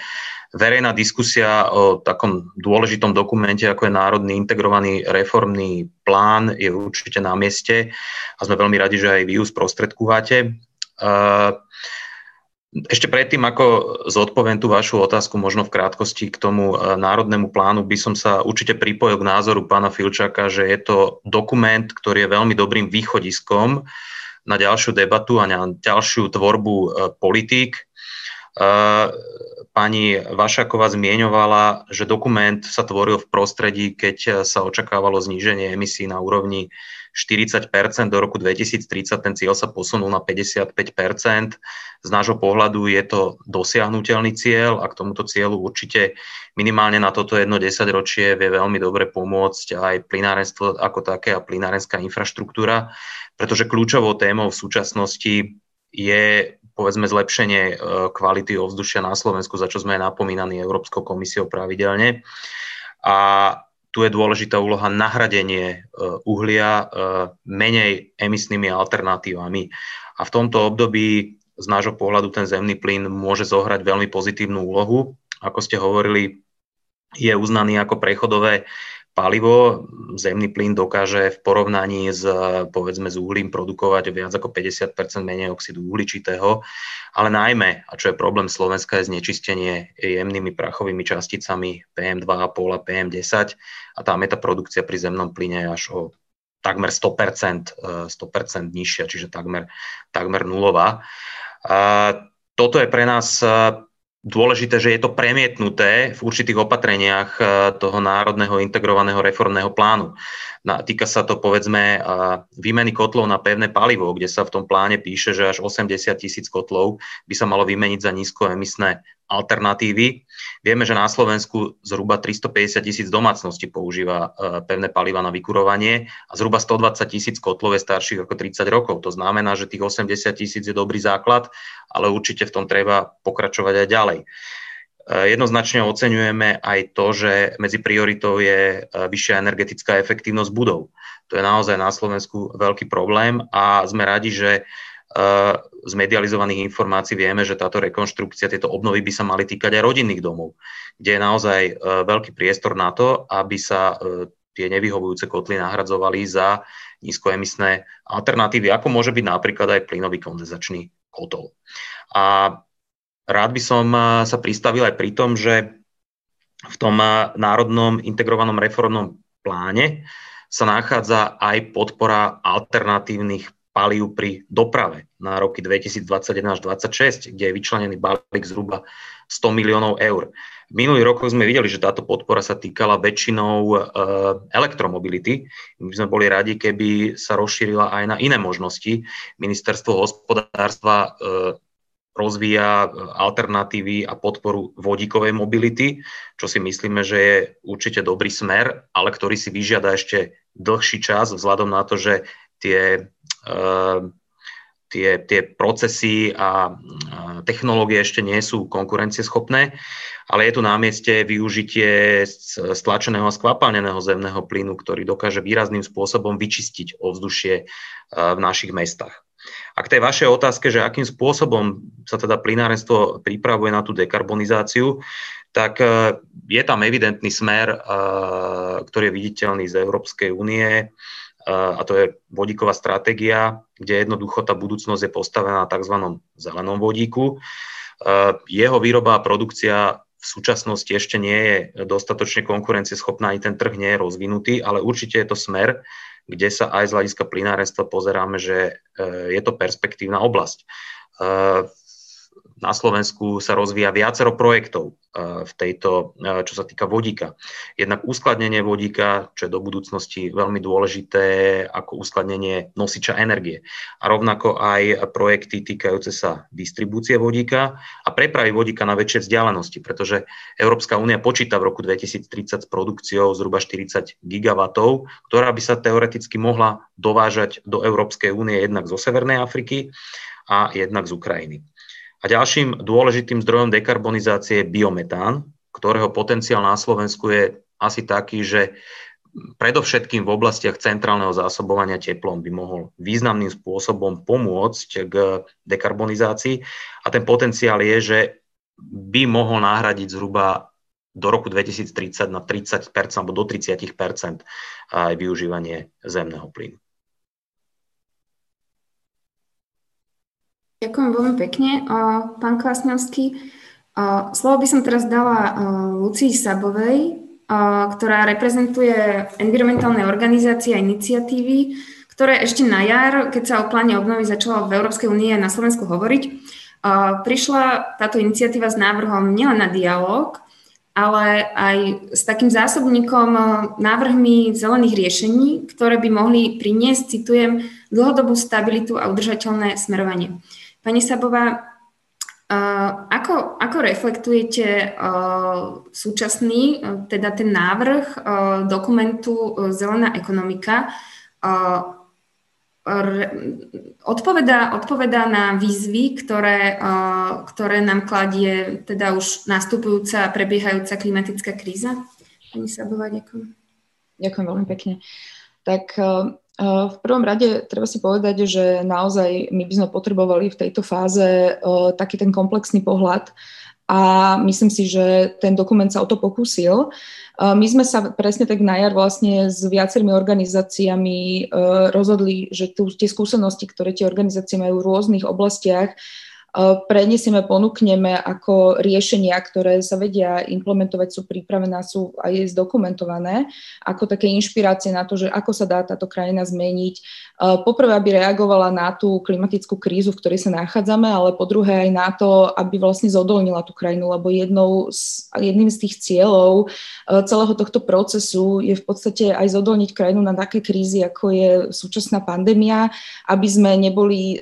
Speaker 4: verejná diskusia o takom dôležitom dokumente, ako je Národný integrovaný reformný plán, je určite na mieste a sme veľmi radi, že aj vy ju sprostredkúvate. Eh, ešte predtým, ako zodpoviem tú vašu otázku, možno v krátkosti k tomu e, národnému plánu, by som sa určite pripojil k názoru pána Filčaka, že je to dokument, ktorý je veľmi dobrým východiskom na ďalšiu debatu a na ďalšiu tvorbu e, politík. Pani Vašaková zmieňovala, že dokument sa tvoril v prostredí, keď sa očakávalo zníženie emisí na úrovni 40% do roku 2030, ten cieľ sa posunul na 55% Z nášho pohľadu je to dosiahnutelný cieľ a k tomuto cieľu určite minimálne na toto jedno desaťročie vie veľmi dobre pomôcť aj plinárenstvo ako také a plinárenská infraštruktúra, pretože kľúčovou témou v súčasnosti je povedzme zlepšenie e, kvality ovzdušia na Slovensku, za čo sme napomínaní Európskou komisiou pravidelne. A tu je dôležitá úloha nahradenie e, uhlia e, menej emisnými alternatívami. A v tomto období z nášho pohľadu ten zemný plyn môže zohrať veľmi pozitívnu úlohu. Ako ste hovorili, je uznaný ako prechodové palivo. Zemný plyn dokáže v porovnaní s, povedzme, s uhlím produkovať viac ako 50% menej oxidu uhličitého, ale najmä, a čo je problém Slovenska, je znečistenie jemnými prachovými časticami PM2,5 a PM10 a tam je tá produkcia pri zemnom plyne až o takmer 100%, 100% nižšia, čiže takmer, takmer nulová. A toto je pre nás dôležité, že je to premietnuté v určitých opatreniach eh, toho národného integrovaného reformného plánu. Týka sa to povedzme výmeny kotlov na pevné palivo, kde sa v tom pláne píše, že až 80 tisíc kotlov by sa malo vymeniť za nízkoemisné alternatívy. Vieme, že na Slovensku zhruba 350 tisíc domácností používa e, pevné paliva na vykurovanie a zhruba 120 tisíc kotlov je starších ako 30 rokov. To znamená, že tých 80 tisíc je dobrý základ, ale určite v tom treba pokračovať aj ďalej. Eh, jednoznačne oceňujeme aj to, že medzi prioritou je eh, vyššia energetická efektívnosť budov. To je naozaj na Slovensku veľký problém a sme radi, že z medializovaných informácií vieme, že táto rekonštrukcia, tieto obnovy by sa mali týkať aj rodinných domov, kde je naozaj veľký priestor na to, aby sa tie nevyhovujúce kotly nahradzovali za nízkoemisné alternatívy, ako môže byť napríklad aj plynový kondenzačný kotol. A Rád by som eh, sa pristavil aj pri tom, že v tom národnom integrovanom reformnom pláne sa nachádza aj podpora alternatívnych palív pri doprave na roky 2021 až 2026, kde je vyčlenený balík zhruba 100 miliónov eur. V minulých rokoch sme videli, že táto podpora sa týkala väčšinou e, elektromobility. My sme boli radi, keby sa rozšírila aj na iné možnosti. Ministerstvo hospodárstva e, rozvíja alternatívy a podporu vodíkovej mobility, čo si myslíme, že je určite dobrý smer, ale ktorý si vyžiada ešte dlhší čas vzhľadom na to, že tie, tie, tie procesy a technológie ešte nie sú konkurencieschopné, ale je tu na mieste využitie stlačeného a skvapalneného zemného plynu, ktorý dokáže výrazným spôsobom vyčistiť ovzdušie v našich mestách. A k tej vašej otázke, že akým spôsobom sa teda plynárenstvo pripravuje na tú dekarbonizáciu, tak e, je tam evidentný smer, e, ktorý je viditeľný z Európskej únie, e, a to je vodíková stratégia, kde jednoducho tá budúcnosť je postavená na tzv. zelenom vodíku. Jeho výroba a produkcia v súčasnosti ešte nie je dostatočne konkurencieschopná, ani ten trh nie je rozvinutý, ale určite je to smer, kde sa aj z hľadiska plinárenstva pozeráme, že e, je to perspektívna oblasť. E, na Slovensku sa rozvíja viacero projektov v tejto, čo sa týka vodíka. Jednak uskladnenie vodíka, čo je do budúcnosti veľmi dôležité ako uskladnenie nosiča energie. A rovnako aj projekty týkajúce sa distribúcie vodíka a prepravy vodíka na väčšie vzdialenosti, pretože Európska únia počíta v roku 2030 s produkciou zhruba 40 gigawatov, ktorá by sa teoreticky mohla dovážať do Európskej únie jednak zo Severnej Afriky a jednak z Ukrajiny. A ďalším dôležitým zdrojom dekarbonizácie je biometán, ktorého potenciál na Slovensku je asi taký, že predovšetkým v oblastiach centrálneho zásobovania teplom by mohol významným spôsobom pomôcť k dekarbonizácii a ten potenciál je, že by mohol nahradiť zhruba do roku 2030 na 30% alebo do 30 aj využívanie zemného plynu.
Speaker 2: Ďakujem veľmi pekne. Pán Kvasňovský, slovo by som teraz dala Lucii Sabovej, ktorá reprezentuje environmentálne organizácie a iniciatívy, ktoré ešte na jar, keď sa o pláne obnovy začalo v Európskej únie na Slovensku hovoriť, prišla táto iniciatíva s návrhom nielen na dialog, ale aj s takým zásobníkom návrhmi zelených riešení, ktoré by mohli priniesť, citujem, dlhodobú stabilitu a udržateľné smerovanie. Pani Sabová, ako, ako reflektujete súčasný, teda ten návrh dokumentu Zelená ekonomika? Odpovedá, odpovedá na výzvy, ktoré, ktoré nám kladie teda už nastupujúca a prebiehajúca klimatická kríza? Pani Sabová, ďakujem.
Speaker 6: Ďakujem veľmi pekne. Tak v prvom rade treba si povedať, že naozaj my by sme potrebovali v tejto fáze taký ten komplexný pohľad a myslím si, že ten dokument sa o to pokúsil. My sme sa presne tak na jar vlastne s viacerými organizáciami rozhodli, že tu, tie skúsenosti, ktoré tie organizácie majú v rôznych oblastiach, prenesieme, ponúkneme ako riešenia, ktoré sa vedia implementovať, sú pripravené, sú aj zdokumentované, ako také inšpirácie na to, že ako sa dá táto krajina zmeniť. Poprvé, aby reagovala na tú klimatickú krízu, v ktorej sa nachádzame, ale po druhé aj na to, aby vlastne zodolnila tú krajinu, lebo jednou z, jedným z tých cieľov celého tohto procesu je v podstate aj zodolniť krajinu na také krízy, ako je súčasná pandémia, aby sme neboli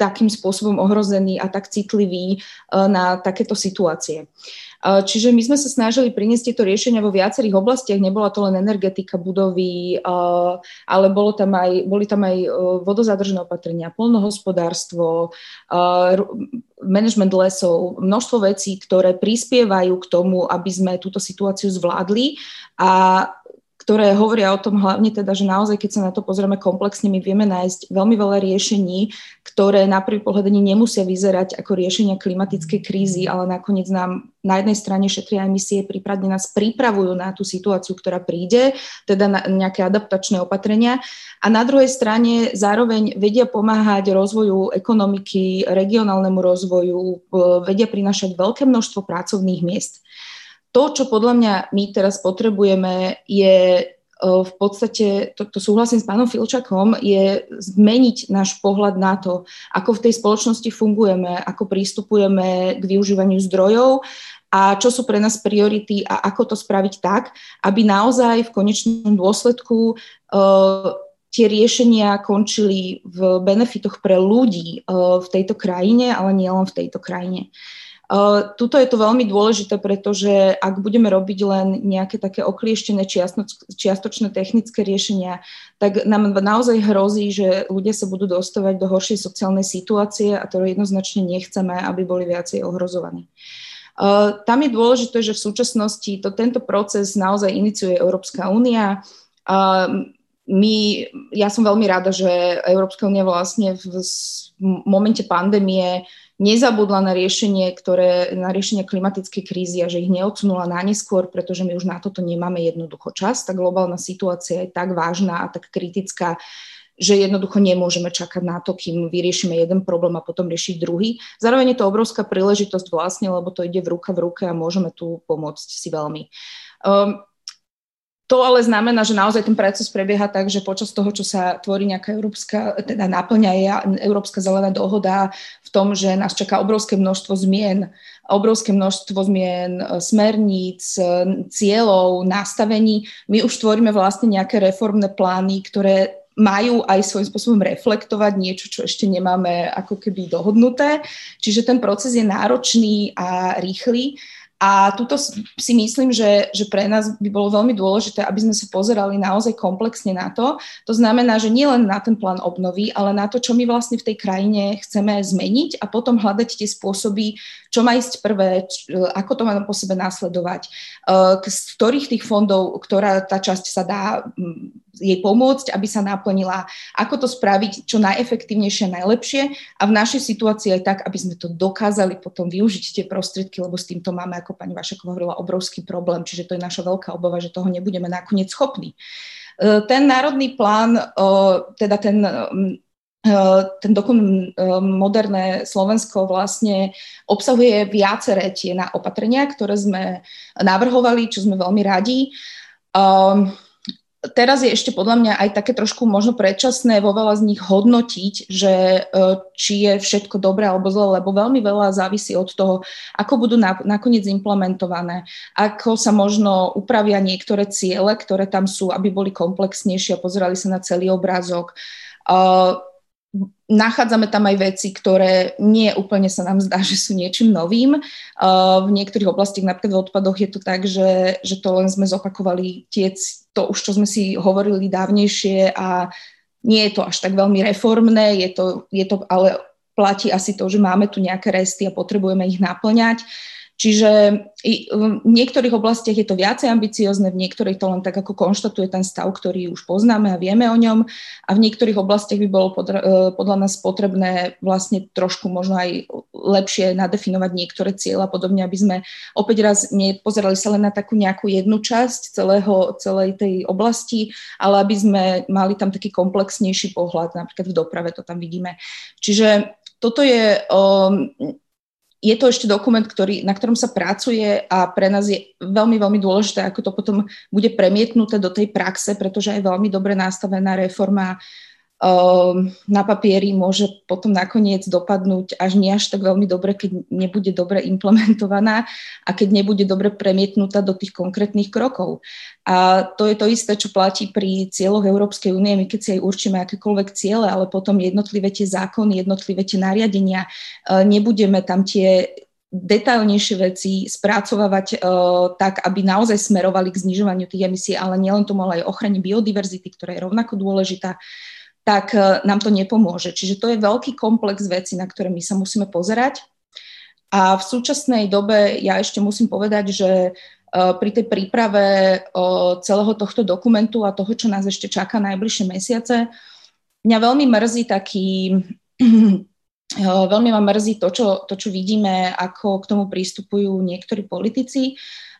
Speaker 6: takým spôsobom ohrozený a tak citlivý e, na takéto situácie. E, čiže my sme sa snažili priniesť tieto riešenia vo viacerých oblastiach. Nebola to len energetika budovy, e, ale bolo tam aj, boli tam aj vodozadržné opatrenia, polnohospodárstvo, management lesov, množstvo vecí, ktoré prispievajú k tomu, aby sme túto situáciu zvládli a ktoré hovoria o tom hlavne teda, že naozaj, keď sa na to pozrieme komplexne, my vieme nájsť veľmi veľa riešení, ktoré na prvý pohľad ani nemusia vyzerať ako riešenia klimatickej krízy, ale nakoniec nám na jednej strane šetria emisie, prípadne nás pripravujú na tú situáciu, ktorá príde, teda na nejaké adaptačné opatrenia. A na druhej strane zároveň vedia pomáhať rozvoju ekonomiky, regionálnemu rozvoju, vedia prinašať veľké množstvo pracovných miest to, čo podľa mňa my teraz potrebujeme, je e, v podstate, to, to súhlasím s pánom Filčakom, je zmeniť náš pohľad na to, ako v tej spoločnosti fungujeme, ako prístupujeme k využívaniu zdrojov a čo sú pre nás priority a ako to spraviť tak, aby naozaj v konečnom dôsledku uh, tie riešenia končili v benefitoch pre ľudí uh, v tejto krajine, ale nielen v tejto krajine. Uh, Tuto je to veľmi dôležité, pretože ak budeme robiť len nejaké také oklieštené čiastočné technické riešenia, tak nám naozaj hrozí, že ľudia sa budú dostávať do horšej sociálnej situácie a to jednoznačne nechceme, aby boli viacej ohrozovaní. Tam je dôležité, že v súčasnosti to, tento proces naozaj iniciuje Európska únia. My, ja som veľmi rada, že Európska únia vlastne v momente pandémie nezabudla na riešenie, ktoré, na riešenie klimatickej krízy a že ich neodsunula na neskôr, pretože my už na toto nemáme jednoducho čas. Tá globálna situácia je tak vážna a tak kritická, že jednoducho nemôžeme čakať na to, kým vyriešime jeden problém a potom riešiť druhý. Zároveň je to obrovská príležitosť vlastne, lebo to ide v ruka v ruke a môžeme tu pomôcť si veľmi. Um, to ale znamená, že naozaj ten proces prebieha tak, že počas toho, čo sa tvorí nejaká európska, teda náplňa je Európska zelená dohoda v tom, že nás čaká obrovské množstvo zmien, obrovské množstvo zmien e, smerníc, e, cieľov, nastavení. My už tvoríme vlastne nejaké reformné plány, ktoré majú aj svojím spôsobom reflektovať niečo, čo ešte nemáme ako keby dohodnuté. Čiže ten proces je náročný a rýchly A tuto si myslím, že, že pre nás by bolo veľmi dôležité, aby sme sa pozerali naozaj komplexne na to. To znamená, že nielen na ten plán obnovy, ale na to, čo my vlastne v tej krajine chceme zmeniť a potom hľadať tie spôsoby, čo má ísť prvé, ako to má po sebe následovať, z ktorých tých fondov, ktorá tá časť sa dá jej pomôcť, aby sa naplnila, ako to spraviť čo najefektívnejšie najlepšie a v našej situácii aj tak, aby sme to dokázali potom využiť tie prostriedky, lebo s týmto máme, ako pani Vašaková hovorila, obrovský problém, čiže to je naša veľká obava, že toho nebudeme nakoniec schopní. E, ten národný plán, e, teda ten e, ten dokument Moderné Slovensko vlastne obsahuje viaceré tie opatrenia, ktoré sme navrhovali, čo sme veľmi radi teraz je ešte podľa mňa aj také trošku možno predčasné vo veľa z nich hodnotiť, že e, či je všetko dobré alebo zlé, lebo veľmi veľa závisí od toho, ako budú nakoniec implementované, ako sa možno upravia niektoré ciele, ktoré tam sú, aby boli komplexnejšie a pozerali sa na celý obrázok. E, nachádzame tam aj veci, ktoré nie úplne sa nám zdá, že sú niečím novým. V niektorých oblastiach, napríklad v odpadoch, je to tak, že, že to len sme zopakovali tie, to už, čo sme si hovorili dávnejšie a nie je to až tak veľmi reformné, je to, je to ale platí asi to, že máme tu nejaké resty a potrebujeme ich naplňať. Čiže v niektorých oblastiach je to viacej ambiciozne, v niektorých to len tak ako konštatuje ten stav, ktorý už poznáme a vieme o ňom a v niektorých oblastiach by bolo e, podľa nás potrebné vlastne trošku možno aj lepšie nadefinovať niektoré cieľa, podobne, aby sme opäť raz nepozerali sa len na takú nejakú jednu časť celého, celej tej oblasti, ale aby sme mali tam taký komplexnejší pohľad, napríklad v doprave to tam vidíme. Čiže toto je um, je to ešte dokument, ktorý, na ktorom sa pracuje a pre nás je veľmi, veľmi dôležité, ako to potom bude premietnuté do tej praxe, pretože je veľmi dobre nastavená reforma na papieri môže potom nakoniec dopadnúť až nie až tak veľmi dobre, keď nebude dobre implementovaná a keď nebude dobre premietnutá do tých konkrétnych krokov. A to je to isté, čo platí pri cieľoch Európskej únie. My keď si aj určíme akékoľvek ciele, ale potom jednotlivé tie zákony, jednotlivé tie nariadenia, e, nebudeme tam tie detailnejšie veci spracovávať uh, tak, aby naozaj smerovali k znižovaniu tých emisí, ale nielen tomu, ale aj ochrane biodiverzity, ktorá je rovnako dôležitá tak e, nám to nepomôže. Čiže to je veľký komplex vecí, na ktoré my sa musíme pozerať. A v súčasnej dobe ja ešte musím povedať, že e, pri tej príprave e, celého tohto dokumentu a toho, čo nás ešte čaká najbližšie mesiace, mňa veľmi mrzí taký, veľmi ma mrzí to čo, to, čo vidíme, ako k tomu prístupujú niektorí politici.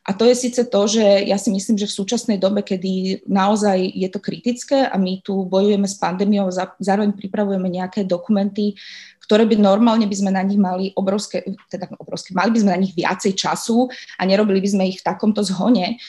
Speaker 6: A to je síce to, že ja si myslím, že v súčasnej dobe, kedy naozaj je to kritické a my tu bojujeme s pandémiou, zároveň pripravujeme nejaké dokumenty, ktoré by normálne by sme na nich mali obrovské, teda obrovské, mali by sme na nich viacej času a nerobili by sme ich v takomto zhone,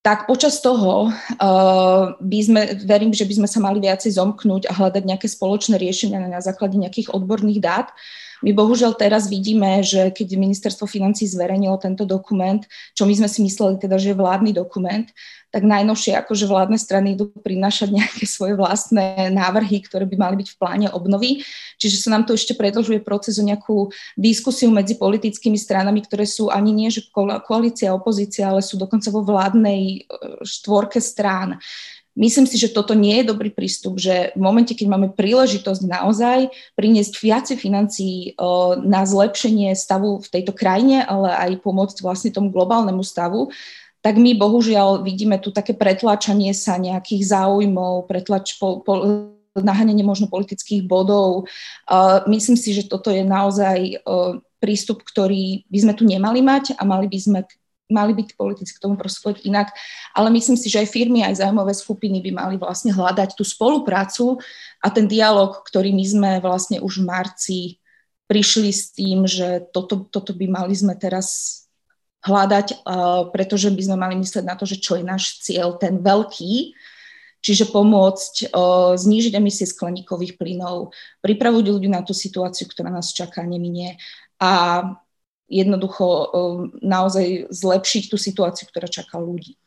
Speaker 6: tak počas toho uh, by sme, verím, že by sme sa mali viacej zomknúť a hľadať nejaké spoločné riešenia na základe nejakých odborných dát. My bohužiaľ teraz vidíme, že keď ministerstvo financí zverejnilo tento dokument, čo my sme si mysleli teda, že je vládny dokument, tak najnovšie akože vládne strany idú prinášať nejaké svoje vlastné návrhy, ktoré by mali byť v pláne obnovy. Čiže sa nám to ešte predlžuje proces o nejakú diskusiu medzi politickými stranami, ktoré sú ani nie, že koalícia, opozícia, ale sú dokonca vo vládnej e, štvorke strán. Myslím si, že toto nie je dobrý prístup, že v momente, keď máme príležitosť naozaj priniesť viacej financií na zlepšenie stavu v tejto krajine, ale aj pomôcť vlastne tomu globálnemu stavu, tak my bohužiaľ vidíme tu také pretlačanie sa nejakých záujmov, pretlač, po, po, naháňanie možno politických bodov. myslím si, že toto je naozaj prístup, ktorý by sme tu nemali mať a mali by sme mali byť politici k tomu prostupovať inak, ale myslím si, že aj firmy, aj zájmové skupiny by mali vlastne hľadať tú spoluprácu a ten dialog, ktorý my sme vlastne už v marci prišli s tým, že toto, toto by mali sme teraz hľadať, uh, pretože by sme mali myslieť na to, že čo je náš cieľ, ten veľký, čiže pomôcť uh, znížiť emisie skleníkových plynov, pripraviť ľudí na tú situáciu, ktorá nás čaká, neminie a jednoducho um, naozaj zlepšiť tú situáciu, ktorá čaká ľudí.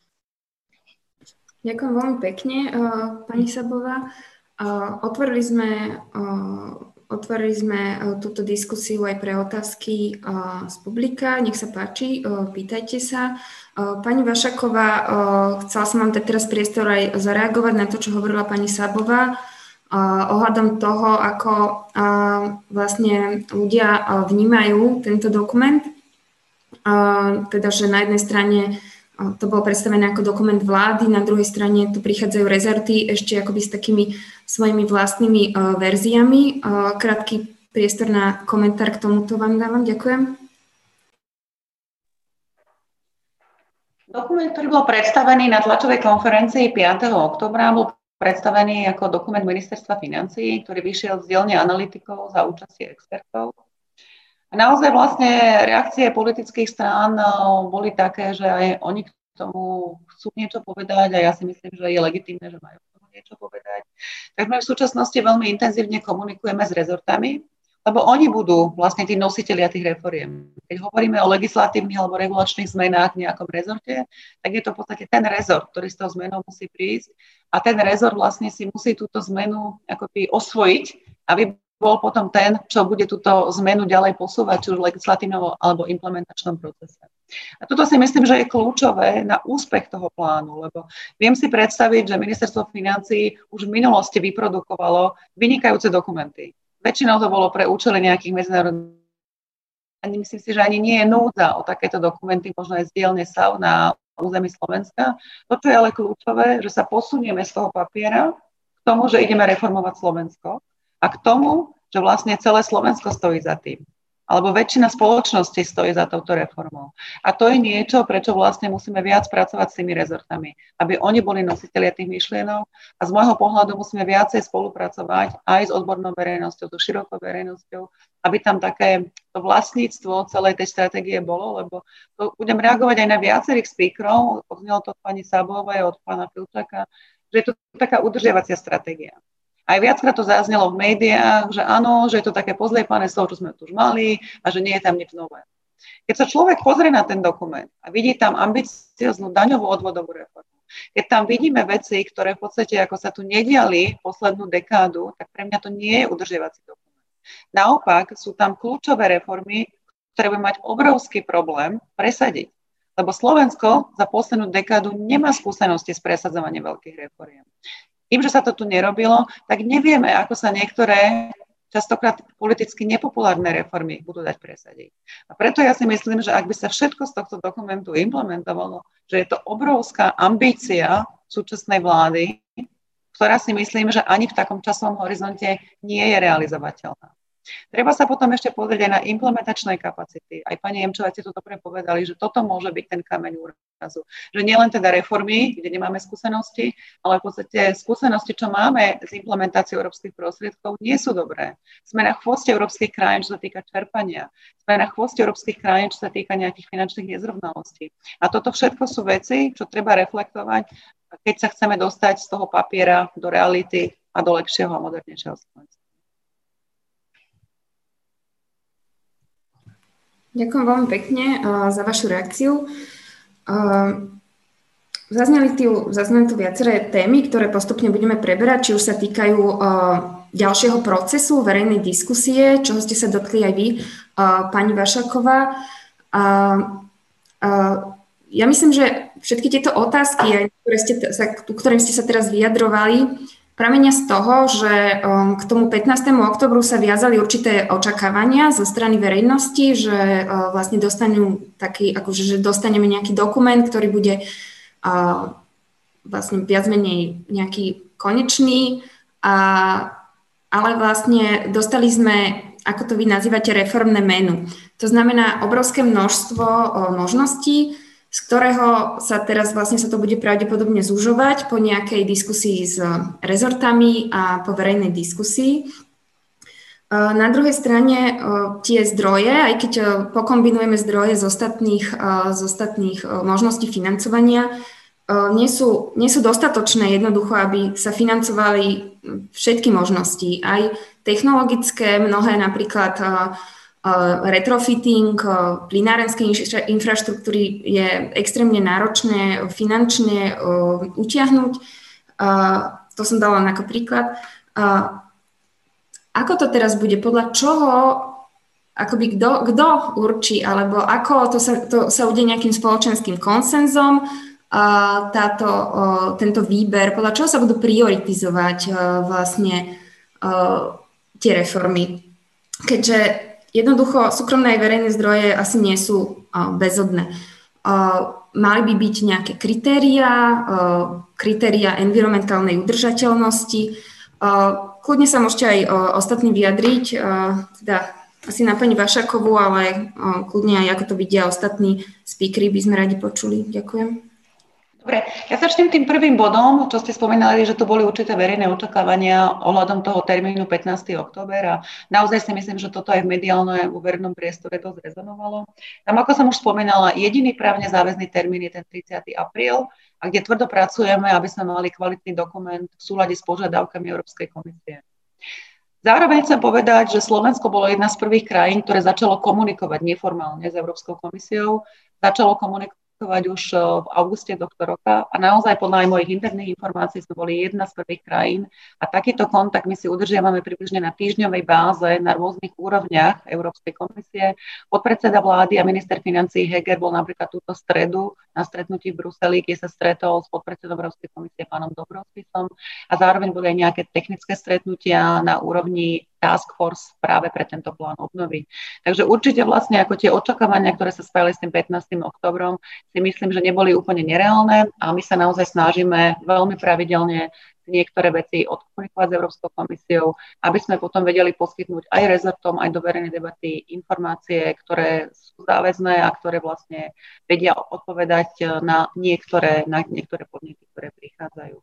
Speaker 2: Ďakujem veľmi pekne, uh, pani Sabová. Uh, otvorili sme uh, Otvorili sme túto diskusiu aj pre otázky z publika. Nech sa páči, pýtajte sa. Pani Vašaková, chcela som vám teraz priestor aj zareagovať na to, čo hovorila pani Sabová ohľadom toho, ako vlastne ľudia vnímajú tento dokument. Teda, že na jednej strane to bolo predstavené ako dokument vlády, na druhej strane tu prichádzajú rezorty ešte akoby s takými svojimi vlastnými verziami. Krátky priestor na komentár k tomuto vám dávam. Ďakujem.
Speaker 3: Dokument, ktorý bol predstavený na tlačovej konferencii 5. oktobra, bol predstavený ako dokument ministerstva financií, ktorý vyšiel z dielne analytikov za účastie expertov. A naozaj vlastne reakcie politických strán no, boli také, že aj oni k tomu chcú niečo povedať a ja si myslím, že je legitimné, že majú k tomu niečo povedať. Tak my v súčasnosti veľmi intenzívne komunikujeme s rezortami, lebo oni budú vlastne tí nositeľia tých reforiem. Keď hovoríme o legislatívnych alebo regulačných zmenách v nejakom rezorte, tak je to v podstate ten rezort, ktorý s tou zmenou musí prísť a ten rezort vlastne si musí túto zmenu akoby osvojiť, aby bol potom ten, čo bude túto zmenu ďalej posúvať, či už v legislatívnom alebo implementačnom procese. A toto si myslím, že je kľúčové na úspech toho plánu, lebo viem si predstaviť, že ministerstvo financí už v minulosti vyprodukovalo vynikajúce dokumenty Väčšinou to bolo pre účely nejakých medzinárodných ani myslím si, že ani nie je núdza o takéto dokumenty, možno aj zdieľne SAV na území Slovenska. Toto je ale kľúčové, že sa posunieme z toho papiera k tomu, že ideme reformovať Slovensko a k tomu, že vlastne celé Slovensko stojí za tým alebo väčšina spoločnosti stojí za touto reformou. A to je niečo, prečo vlastne musíme viac pracovať s tými rezortami, aby oni boli nositeľia tých myšlienok a z môjho pohľadu musíme viacej spolupracovať aj s odbornou verejnosťou, so širokou verejnosťou, aby tam také to vlastníctvo celej tej stratégie bolo, lebo to budem reagovať aj na viacerých speakerov, odznelo to od pani Sabovej, od pána Filčaka, že je to taká udržiavacia stratégia. Aj viackrát to zaznelo v médiách, že áno, že je to také pozliepané z toho, čo sme tu už mali a že nie je tam nič nové. Keď sa človek pozrie na ten dokument a vidí tam ambicioznú daňovú odvodovú reformu, keď tam vidíme veci, ktoré v podstate ako sa tu nediali poslednú dekádu, tak pre mňa to nie je udržiavací dokument. Naopak sú tam kľúčové reformy, ktoré by mať obrovský problém presadiť. Lebo Slovensko za poslednú dekádu nemá skúsenosti s presadzovaním veľkých reforiem. Tým, že sa to tu nerobilo, tak nevieme, ako sa niektoré častokrát politicky nepopulárne reformy budú dať presadiť. A preto ja si myslím, že ak by sa všetko z tohto dokumentu implementovalo, že je to obrovská ambícia súčasnej vlády, ktorá si myslím, že ani v takom časovom horizonte nie je realizovateľná. Treba sa potom ešte pozrieť aj na implementačné kapacity. Aj pani Jemčová ste to dobre povedali, že toto môže byť ten kameň úrazu. Že nielen teda reformy, kde nemáme skúsenosti, ale v podstate skúsenosti, čo máme s implementáciou európskych prostriedkov, nie sú dobré. Sme na chvoste európskych krajín, čo sa týka čerpania. Sme na chvoste európskych krajín, čo sa týka nejakých finančných nezrovnalostí. A toto všetko sú veci, čo treba reflektovať, keď sa chceme dostať z toho papiera do reality a do lepšieho a modernejšieho Slovenska.
Speaker 2: Ďakujem veľmi pekne za vašu reakciu. Zazneli, tu, zazneli tu viaceré témy, ktoré postupne budeme preberať, či už sa týkajú ďalšieho procesu verejnej diskusie, čoho ste sa dotkli aj vy, pani Vašaková. Ja myslím, že všetky tieto otázky, ktoré ste, sa, ktorým ste sa teraz vyjadrovali, Pramenia z toho, že um, k tomu 15. oktobru sa viazali určité očakávania zo strany verejnosti, že uh, vlastne dostanú taký, akože, že dostaneme nejaký dokument, ktorý bude uh, vlastne viac menej nejaký konečný, a, ale vlastne dostali sme, ako to vy nazývate, reformné menu. To znamená obrovské množstvo uh, možností, z ktorého sa teraz vlastne sa to bude pravdepodobne zužovať po nejakej diskusii s rezortami a po verejnej diskusii. E, na druhej strane e, tie zdroje, aj keď pokombinujeme zdroje z ostatných, z ostatných možností financovania, nie sú, nie sú dostatočné jednoducho, aby sa financovali všetky možnosti, aj technologické, mnohé napríklad retrofitting plinárenskej infraštruktúry je extrémne náročné finančne utiahnuť. To som dala ako príklad. ako to teraz bude, podľa čoho, akoby kto, kto určí, alebo ako to sa, to sa ude nejakým spoločenským konsenzom, táto, tento výber, podľa čoho sa budú prioritizovať vlastne tie reformy. Keďže jednoducho súkromné aj verejné zdroje asi nie sú bezodné. Mali by byť nejaké kritéria, kritéria environmentálnej udržateľnosti. Kľudne sa môžete aj ostatní vyjadriť, teda asi na pani Vašakovú, ale kľudne aj ako to vidia ostatní speakery by sme radi počuli. Ďakujem.
Speaker 3: Dobre, ja začnem tým prvým bodom, čo ste spomínali, že tu boli určité verejné očakávania ohľadom toho termínu 15. október a naozaj si myslím, že toto aj v mediálnom a v verejnom priestore dosť rezonovalo. Tam, ako som už spomínala, jediný právne záväzný termín je ten 30. apríl, a kde tvrdo pracujeme, aby sme mali kvalitný dokument v súlade s požiadavkami Európskej komisie. Zároveň chcem povedať, že Slovensko bolo jedna z prvých krajín, ktoré začalo komunikovať neformálne s Európskou komisiou, začalo komunikovať testovať už eh, v auguste tohto roka. A naozaj podľa aj mojich interných informácií sme boli jedna z prvých krajín. A takýto kontakt my si udržiavame približne na týždňovej báze na rôznych úrovniach Európskej komisie. Podpredseda vlády a minister financí Heger bol napríklad túto stredu na stretnutí v Bruseli, kde sa stretol s podpredsedom Európskej komisie pánom Dobrovskisom. A zároveň boli aj nejaké technické stretnutia na úrovni task force práve pre tento plán obnovy. Takže určite vlastne ako tie očakávania, ktoré sa spájali s tým 15. oktobrom, si myslím, že neboli úplne nereálne a my sa naozaj snažíme veľmi pravidelne niektoré veci odkomunikovať s Európskou komisiou, aby sme potom vedeli poskytnúť aj rezortom, aj do verejnej debaty informácie, ktoré sú záväzné a ktoré vlastne vedia odpovedať na niektoré, na niektoré podnety, ktoré prichádzajú.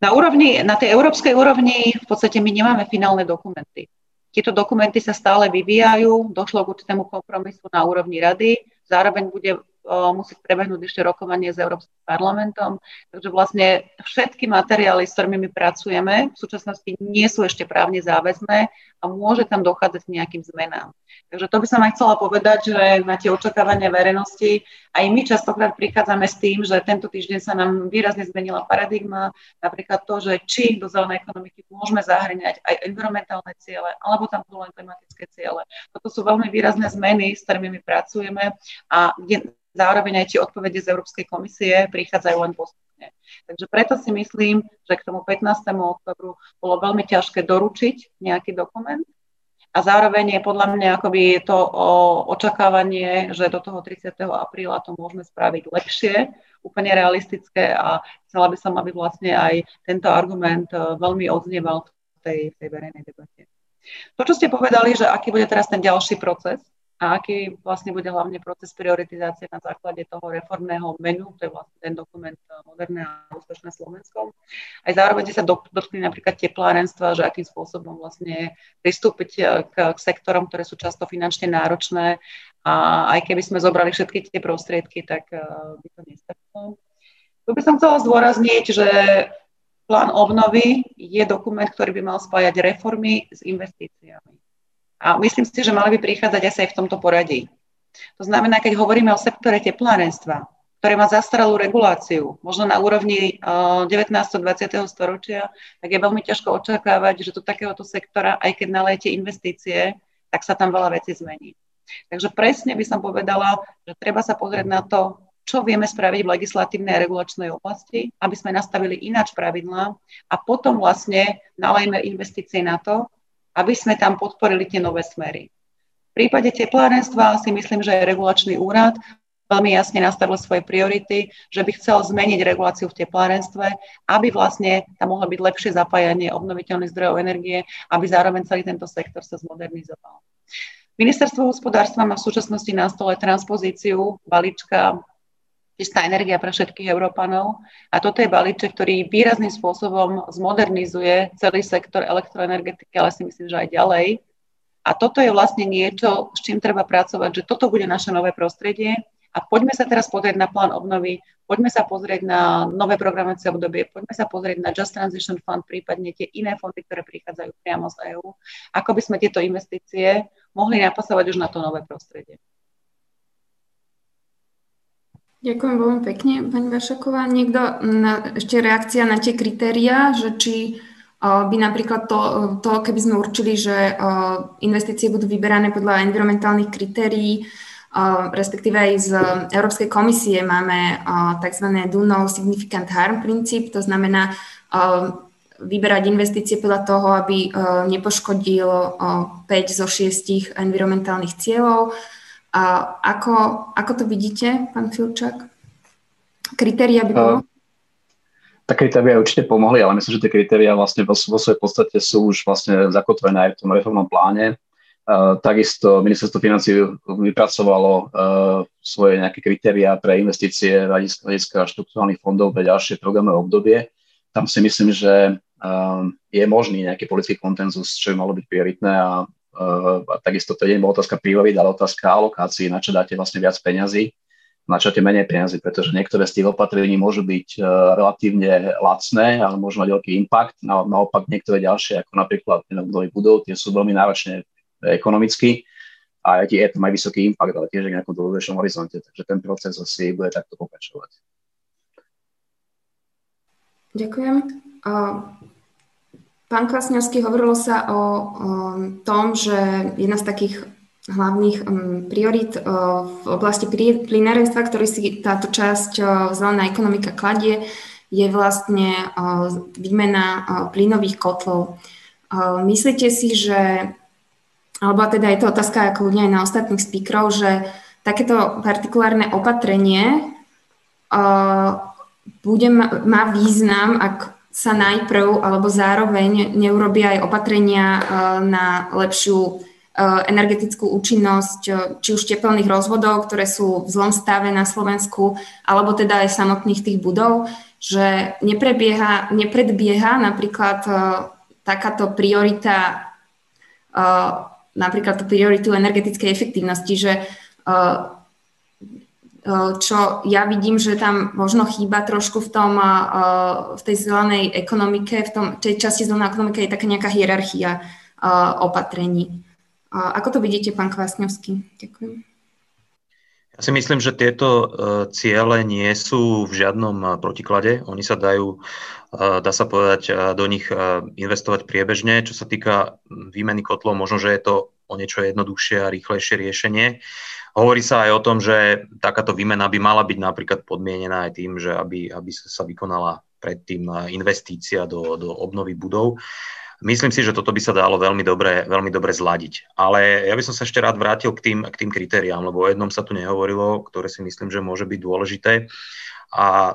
Speaker 3: Na, úrovni, na tej európskej úrovni v podstate my nemáme finálne dokumenty. Tieto dokumenty sa stále vyvíjajú, došlo k určitému kompromisu na úrovni rady, zároveň bude musí prebehnúť ešte rokovanie s Európskym parlamentom. Takže vlastne všetky materiály, s ktorými my pracujeme, v súčasnosti nie sú ešte právne záväzné a môže tam dochádzať k nejakým zmenám. Takže to by som aj chcela povedať, že na tie očakávania verejnosti aj my častokrát prichádzame s tým, že tento týždeň sa nám výrazne zmenila paradigma, napríklad to, že či do zelenej ekonomiky môžeme zahrňať aj environmentálne ciele, alebo tam budú len klimatické ciele. Toto sú veľmi výrazné zmeny, s ktorými my pracujeme a kde zároveň aj tie odpovede z Európskej komisie prichádzajú len postupne. Takže preto si myslím, že k tomu 15. oktobru bolo veľmi ťažké doručiť nejaký dokument a zároveň je podľa mňa akoby to očakávanie, že do toho 30. apríla to môžeme spraviť lepšie, úplne realistické a chcela by som, aby vlastne aj tento argument e, veľmi odznieval v tej, v tej verejnej debate. To, čo ste povedali, že aký bude teraz ten ďalší proces, a aký vlastne bude hlavne proces prioritizácie na základe toho reformného menu, to je vlastne ten dokument eh, Moderné a úspešné Slovensko. Aj zároveň sa dotkli napríklad teplárenstva, že akým spôsobom vlastne pristúpiť eh, k, k sektorom, ktoré sú často finančne náročné a aj keby sme zobrali všetky tie prostriedky, tak uh, by to nestačilo. Tu by som chcela zdôrazniť, že plán obnovy je dokument, ktorý by mal spájať reformy s investíciami. A myslím si, že mali by prichádzať asi aj v tomto poradí. To znamená, keď hovoríme o sektore teplárenstva, ktoré má zastaralú reguláciu, možno na úrovni 19. 20. storočia, tak je veľmi ťažko očakávať, že do takéhoto sektora, aj keď nalejete investície, tak sa tam veľa vecí zmení. Takže presne by som povedala, že treba sa pozrieť na to, čo vieme spraviť v legislatívnej a regulačnej oblasti, aby sme nastavili ináč pravidlá a potom vlastne nalejme investície na to, aby sme tam podporili tie nové smery. V prípade teplárenstva si myslím, že regulačný úrad veľmi jasne nastavil svoje priority, že by chcel zmeniť reguláciu v teplárenstve, aby vlastne tam mohlo byť lepšie zapájanie obnoviteľných zdrojov energie, aby zároveň celý tento sektor sa zmodernizoval. Ministerstvo hospodárstva má v súčasnosti na stole transpozíciu balíčka čistá energia pre všetkých Európanov. A toto je balíček, ktorý výrazným spôsobom zmodernizuje celý sektor elektroenergetiky, ale si myslím, že aj ďalej. A toto je vlastne niečo, s čím treba pracovať, že toto bude naše nové prostredie. A poďme sa teraz pozrieť na plán obnovy, poďme sa pozrieť na nové programovacie obdobie, poďme sa pozrieť na Just Transition Fund, prípadne tie iné fondy, ktoré prichádzajú priamo z EÚ, ako by sme tieto investície mohli napasovať už na to nové prostredie.
Speaker 2: Ďakujem veľmi pekne, pani Vašaková. Niekto, na, ešte reakcia na tie kritéria, že či by napríklad to, to, keby sme určili, že investície budú vyberané podľa environmentálnych kritérií, respektíve aj z Európskej komisie máme tzv. do no significant harm princíp, to znamená vyberať investície podľa toho, aby nepoškodil 5 zo 6 environmentálnych cieľov. Ako, ako to vidíte, pán Filčák? Kritéria by bolo?
Speaker 5: Tak kritéria určite pomohli, ale myslím, že tie kritéria vlastne vo, vo svojej podstate sú už vlastne zakotvené aj v tom reformnom pláne. Uh, takisto ministerstvo financí vypracovalo uh, svoje nejaké kritéria pre investície hľadiska, hľadiska štruktúrnych fondov pre ďalšie programové obdobie. Tam si myslím, že uh, je možný nejaký politický kontenzus, čo by malo byť prioritné a, a takisto to je otázka priorít, ale otázka alokácií, na čo dáte vlastne viac peňazí načate menej peniazy, pretože niektoré z tých opatrení môžu byť uh, relatívne lacné, ale môžu mať veľký impact. Na, naopak niektoré ďalšie, ako napríklad budovy budov, tie sú veľmi náročné ekonomicky a je tam aj vysoký impact, ale tiež v nejakom dlhodobejšom horizonte. Takže ten proces asi bude takto pokračovať.
Speaker 2: Ďakujem. Pán Kvasňovský, hovorilo sa o, o tom, že jedna z takých hlavných um, priorit uh, v oblasti plinárenstva, ktorý si táto časť uh, zelená ekonomika kladie, je vlastne uh, výmena plynových kotlov. Myslíte si, že, alebo teda je to otázka ako ľudia aj na ostatných speakerov, že takéto partikulárne opatrenie bude, má význam, ak sa najprv alebo zároveň neurobia aj opatrenia uh, na lepšiu Eh, energetickú účinnosť eh, či už tepelných rozvodov, ktoré sú v zlom stave na Slovensku, alebo teda aj samotných tých budov, že neprebieha, nepredbieha napríklad takáto priorita, napríklad tú prioritu energetickej efektívnosti, že čo ja vidím, že tam možno chýba trošku v tom, v tej zelenej ekonomike, v tom, tej časti zelenej ekonomike je taká nejaká hierarchia opatrení. Ako to vidíte, pán Kvasňovský? Ďakujem.
Speaker 4: Ja si myslím, že tieto ciele nie sú v žiadnom protiklade. Oni sa dajú, dá sa povedať, do nich investovať priebežne. Čo sa týka výmeny kotlov, možno, že je to o niečo jednoduchšie a rýchlejšie riešenie. Hovorí sa aj o tom, že takáto výmena by mala byť napríklad podmienená aj tým, že aby, aby sa vykonala predtým investícia do, do obnovy budov. Myslím si, že toto by sa dalo veľmi dobre, veľmi dobre zladiť. Ale ja by som sa ešte rád vrátil k tým, k tým kritériám, lebo o jednom sa tu nehovorilo, ktoré si myslím, že môže byť dôležité. A e,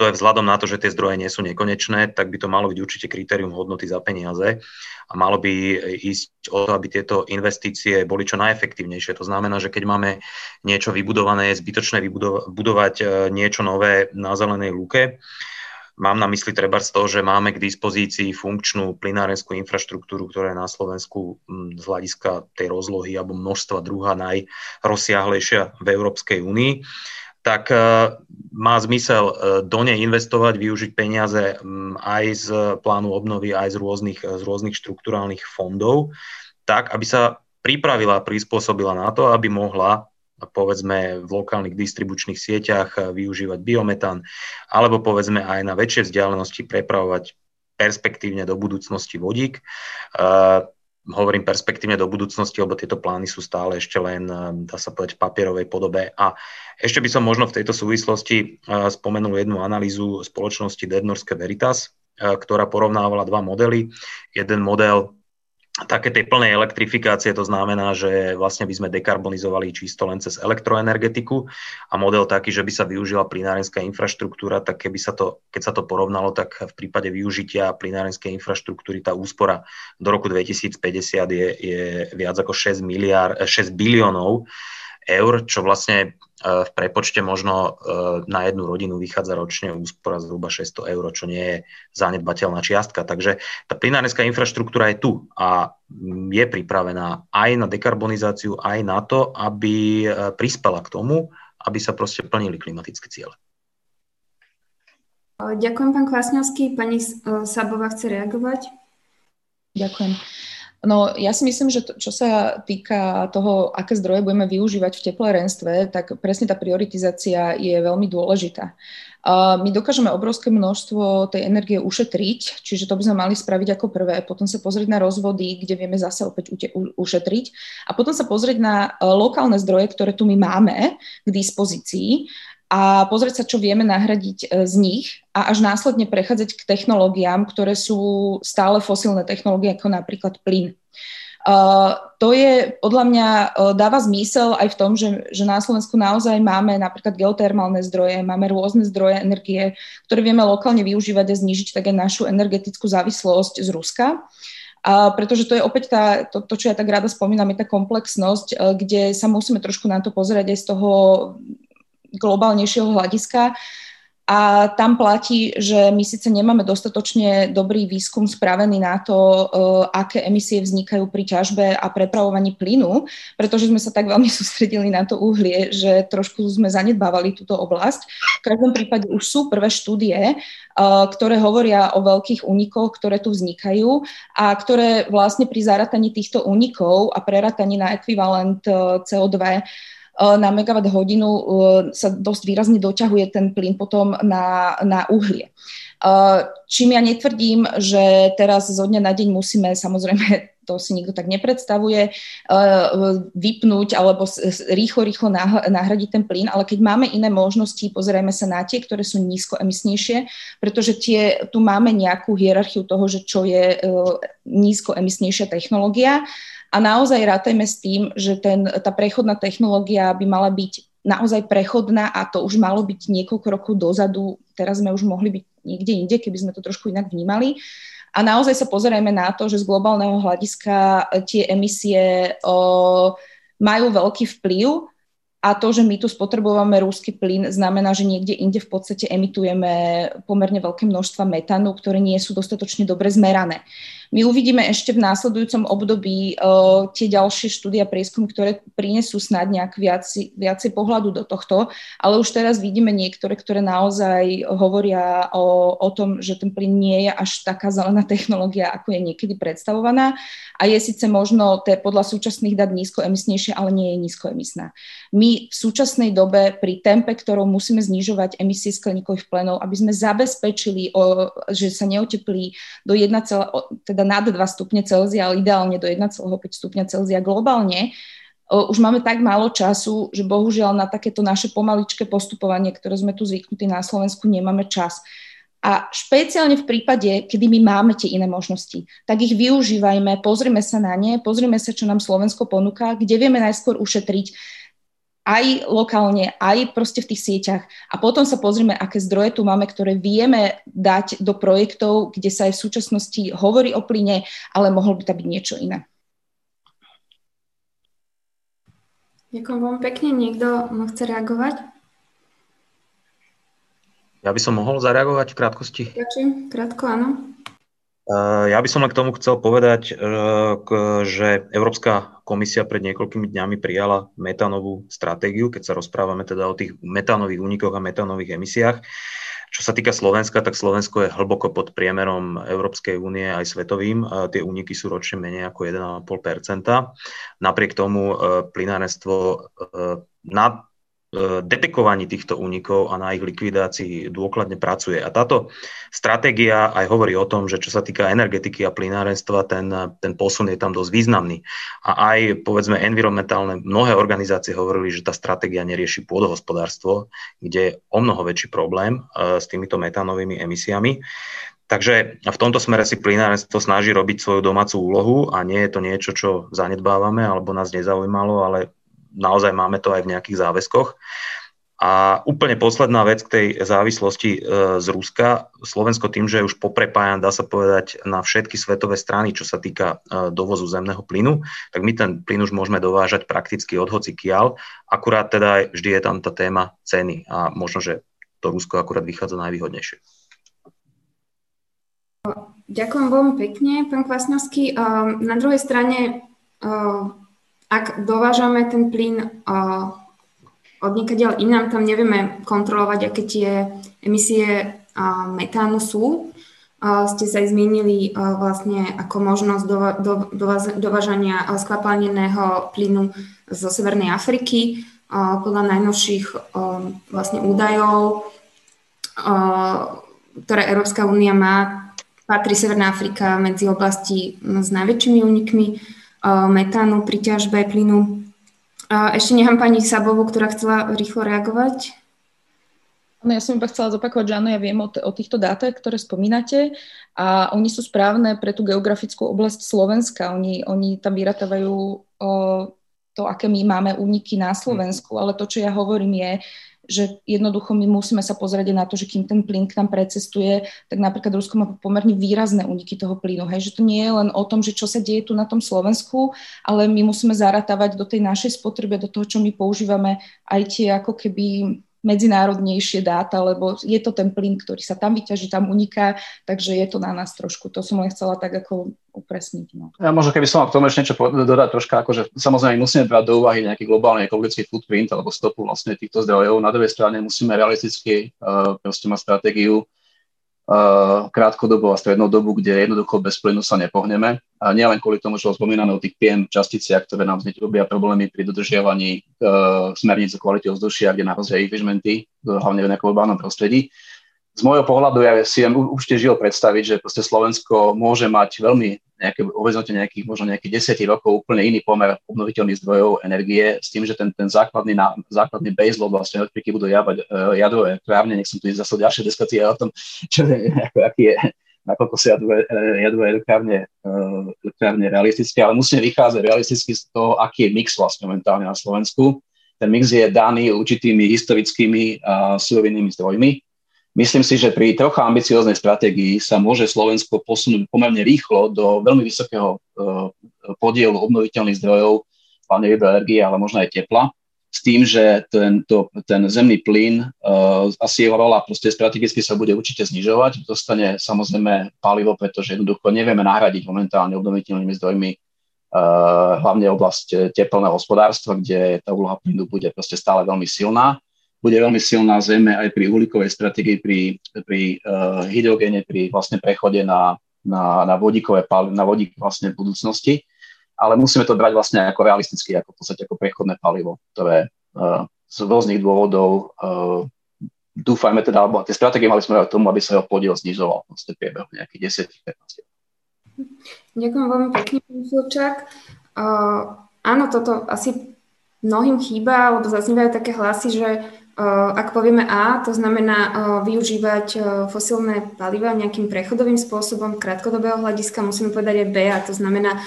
Speaker 4: to je vzhľadom na to, že tie zdroje nie sú nekonečné, tak by to malo byť určite kritérium hodnoty za peniaze a malo by ísť o to, aby tieto investície boli čo najefektívnejšie. To znamená, že keď máme niečo vybudované, je zbytočné vybudovať e, niečo nové na zelenej lúke, Mám na mysli treba z toho, že máme k dispozícii funkčnú plinárenskú infraštruktúru, ktorá je na Slovensku z hľadiska tej rozlohy alebo množstva druhá najrozsiahlejšia v Európskej únii tak e, má zmysel e, do nej investovať, využiť peniaze aj z plánu obnovy, aj z rôznych, z rôznych štruktúrálnych fondov, tak aby sa pripravila, prispôsobila na to, aby mohla povedzme v lokálnych distribučných sieťach využívať biometán, alebo povedzme aj na väčšie vzdialenosti prepravovať perspektívne do budúcnosti vodík. Hovorím perspektívne do budúcnosti, lebo tieto plány sú stále ešte len, eh, dá sa povedať, v papierovej podobe. A ešte by som možno v tejto súvislosti spomenul jednu analýzu spoločnosti Dednorske Veritas, ktorá porovnávala dva modely. Jeden model také tej plnej elektrifikácie, to znamená, že vlastne by sme dekarbonizovali čisto len cez elektroenergetiku. A model taký, že by sa využila plinárenská infraštruktúra, tak keby sa to, keď sa to porovnalo, tak v prípade využitia plinárenskej infraštruktúry tá úspora do roku 2050 je, je viac ako 6, miliard, 6 biliónov eur, čo vlastne v prepočte možno e, na jednu rodinu vychádza ročne úspora zhruba 600 eur, čo nie je zanedbateľná čiastka. Takže tá plinárenská infraštruktúra je tu a je pripravená aj na dekarbonizáciu, aj na to, aby e, prispela k tomu, aby sa proste plnili klimatické ciele.
Speaker 2: Ďakujem, pán Kvasňovský. Pani Sabová chce reagovať.
Speaker 6: Ďakujem. No ja si myslím, že to, čo sa týka toho, aké zdroje budeme využívať v teplárenstve, tak presne tá prioritizácia je veľmi dôležitá. my dokážeme obrovské množstvo tej energie ušetriť, čiže to by sme mali spraviť ako prvé, potom sa pozrieť na rozvody, kde vieme zase opäť ušetriť a potom sa pozrieť na e, lokálne zdroje, ktoré tu my máme k dispozícii a pozrieť sa, čo vieme nahradiť e, z nich a až následne prechádzať k technológiám, ktoré sú stále fosílne technológie, ako napríklad plyn. Uh, to je podľa mňa uh, dáva zmysel aj v tom, že, že na Slovensku naozaj máme napríklad geotermálne zdroje, máme rôzne zdroje energie, ktoré vieme lokálne využívať a znižiť tak našu energetickú závislosť z Ruska. A pretože to je opäť tá, to, to, čo ja tak rada spomínam, je tá komplexnosť, kde sa musíme trošku na to pozerať aj z toho globálnejšieho hľadiska. A tam platí, že my síce nemáme dostatočne dobrý výskum spravený na to, uh, aké emisie vznikajú pri ťažbe a prepravovaní plynu, pretože sme sa tak veľmi sústredili na to uhlie, že trošku sme zanedbávali túto oblasť. V každom prípade už sú prvé štúdie, uh, ktoré hovoria o veľkých únikoch, ktoré tu vznikajú a ktoré vlastne pri zarataní týchto únikov a prerataní na ekvivalent uh, CO2 E, na megawatt hodinu sa dosť výrazne doťahuje ten plyn potom na, na uhlie. Čím ja netvrdím, že teraz zo dňa na deň musíme samozrejme to si nikto tak nepredstavuje, vypnúť alebo rýchlo, rýchlo nahradiť ten plyn, ale keď máme iné možnosti, pozrieme sa na tie, ktoré sú nízkoemisnejšie, pretože tie, tu máme nejakú hierarchiu toho, že čo je nízkoemisnejšia technológia a naozaj rátajme s tým, že ten, tá prechodná technológia by mala byť naozaj prechodná a to už malo byť niekoľko rokov dozadu. Teraz sme už mohli byť niekde inde, keby sme to trošku inak vnímali. A naozaj sa pozerajme na to, že z globálneho hľadiska tie emisie o, majú veľký vplyv a to, že my tu spotrebujeme rúsky plyn, znamená, že niekde inde v podstate emitujeme pomerne veľké množstva metánu, ktoré nie sú dostatočne dobre zmerané. My uvidíme ešte v následujúcom období uh, tie ďalšie štúdia prieskumy, ktoré prinesú snad nejak viac, viacej pohľadu do tohto, ale už teraz vidíme niektoré, ktoré naozaj hovoria o, o tom, že ten plyn nie je až taká zelená technológia, ako je niekedy predstavovaná a je síce možno te, podľa súčasných dát nízkoemisnejšia, ale nie je nízkoemisná. My v súčasnej dobe pri tempe, ktorou musíme znižovať emisie skleníkových plynov, aby sme zabezpečili, o, že sa neoteplí do 1, teda teda nad 2 stupne Celzia, ale ideálne do 1,5 stupňa Celzia globálne, už máme tak málo času, že bohužiaľ na takéto naše pomaličké postupovanie, ktoré sme tu zvyknutí na Slovensku, nemáme čas. A špeciálne v prípade, kedy my máme tie iné možnosti, tak ich využívajme, pozrime sa na ne, pozrime sa, čo nám Slovensko ponúka, kde vieme najskôr ušetriť, aj lokálne, aj proste v tých sieťach. A potom sa pozrieme, aké zdroje tu máme, ktoré vieme dať do projektov, kde sa aj v súčasnosti hovorí o plyne, ale mohol by to byť niečo iné.
Speaker 2: Ďakujem veľmi pekne. Niekto chce reagovať?
Speaker 4: Ja by som mohol zareagovať v krátkosti.
Speaker 2: Ďakujem, krátko áno.
Speaker 4: Ja by som len k tomu chcel povedať, že Európska komisia pred niekoľkými dňami prijala metánovú stratégiu, keď sa rozprávame teda o tých metánových únikoch a metánových emisiách. Čo sa týka Slovenska, tak Slovensko je hlboko pod priemerom Európskej únie aj svetovým. Tie úniky sú ročne menej ako 1,5 Napriek tomu plynárenstvo nad E, detekovaní týchto únikov a na ich likvidácii dôkladne pracuje. A táto stratégia aj hovorí o tom, že čo sa týka energetiky a plynárenstva, ten, ten posun je tam dosť významný. A aj, povedzme, environmentálne, mnohé organizácie hovorili, že tá stratégia nerieši pôdohospodárstvo, kde je o mnoho väčší problém uh, s týmito metánovými emisiami. Takže v tomto smere si plynárenstvo snaží robiť svoju domácu úlohu a nie je to niečo, čo zanedbávame alebo nás nezaujímalo, ale naozaj máme to aj v nejakých záväzkoch. A úplne posledná vec k tej závislosti e, z Ruska. Slovensko tým, že je už poprepájan, dá sa povedať, na všetky svetové strany, čo sa týka e, dovozu zemného plynu, tak my ten plyn už môžeme dovážať prakticky od hoci kial. Akurát teda vždy je tam tá téma ceny a možno, že to Rusko akurát vychádza najvýhodnejšie.
Speaker 2: Ďakujem veľmi pekne, pán Kvasnovský. Na druhej strane ak dovážame ten plyn uh, od niekadeľ inám, tam nevieme kontrolovať, aké tie emisie uh, metánu sú. Uh, ste sa aj zmienili uh, vlastne ako možnosť dova, do, dovaz, dovážania uh, skvapalneného plynu zo Severnej Afriky. Uh, podľa najnovších uh, vlastne údajov ktoré Európska únia má, patrí Severná Afrika medzi oblasti s najväčšími únikmi metánu pri ťažbe plynu. Ešte nechám pani Sabovu, ktorá chcela rýchlo reagovať.
Speaker 6: No, ja som iba chcela zopakovať, že áno, ja viem o, t- o týchto dátach, ktoré spomínate a oni sú správne pre tú geografickú oblasť Slovenska. Oni, oni tam vyratávajú o, to, aké my máme úniky na Slovensku, ale to, čo ja hovorím, je, že jednoducho my musíme sa pozrieť na to, že kým ten plyn k nám precestuje, tak napríklad Rusko má pomerne výrazné úniky toho plynu. Hej, že to nie je len o tom, že čo sa deje tu na tom Slovensku, ale my musíme zaratávať do tej našej spotreby, do toho, čo my používame, aj tie ako keby medzinárodnejšie dáta, lebo je to ten plyn, ktorý sa tam vyťaží, tam uniká, takže je to na nás trošku. To som len chcela tak ako upresniť. No.
Speaker 5: Ja možno keby som k tomu ešte niečo dodať troška, akože samozrejme musíme brať do úvahy nejaký globálny ekologický footprint alebo stopu vlastne týchto zdrojov. Na druhej strane musíme realisticky uh, proste mať stratégiu, uh, krátkodobú a strednú dobu, kde jednoducho bez plynu sa nepohneme. A nie len kvôli tomu, čo spomínané o tých PM časticiach, ktoré nám hneď robia problémy pri dodržiavaní uh, smerníc o kvalite ovzdušia, kde naozaj infringementy, hlavne v nejakom urbánnom prostredí. Z môjho pohľadu ja si určite žil predstaviť, že proste Slovensko môže mať veľmi nejaké horizonte nejakých, možno nejakých 10 rokov úplne iný pomer obnoviteľných zdrojov energie s tým, že ten, ten základný, na, základný baseload vlastne elektriky budú javať uh, jadrové elektrárne, nech som tu zase ďalšie diskusie o tom, čo ako, aký je, nakoľko sú jadrové, jadrové elektrárne, uh, elektrárne realistické, ale musíme vychádzať realisticky z toho, aký je mix vlastne momentálne na Slovensku. Ten mix je daný určitými historickými a surovinnými zdrojmi, Myslím si, že pri trocha ambicióznej stratégii sa môže Slovensko posunúť pomerne rýchlo do veľmi vysokého uh, podielu obnoviteľných zdrojov, hlavne energie, ale možno aj tepla, s tým, že ten, to, ten zemný plyn uh, asi jeho rola proste strategicky sa bude určite znižovať. Dostane samozrejme palivo, pretože jednoducho nevieme nahradiť momentálne obnoviteľnými zdrojmi uh, hlavne oblasť teplného hospodárstva, kde tá úloha plynu bude proste stále veľmi silná bude veľmi silná zeme aj pri uhlíkovej stratégii, pri, pri uh, hydrogéne, pri vlastne prechode na, na, na vodíkové palivo, na vodík vlastne v budúcnosti. Ale musíme to brať vlastne ako realisticky, ako v podstate ako prechodné palivo, ktoré uh, z rôznych dôvodov uh, dúfajme teda, alebo tie stratégie mali sme k tomu, aby sa jeho podiel znižoval vlastne priebehu nejakých 10-15
Speaker 2: Ďakujem veľmi pekne, pán Filčák. Uh, áno, toto asi mnohým chýba, lebo zaznievajú také hlasy, že ak povieme A, to znamená využívať fosílne paliva nejakým prechodovým spôsobom krátkodobého hľadiska, musíme povedať aj B, a to znamená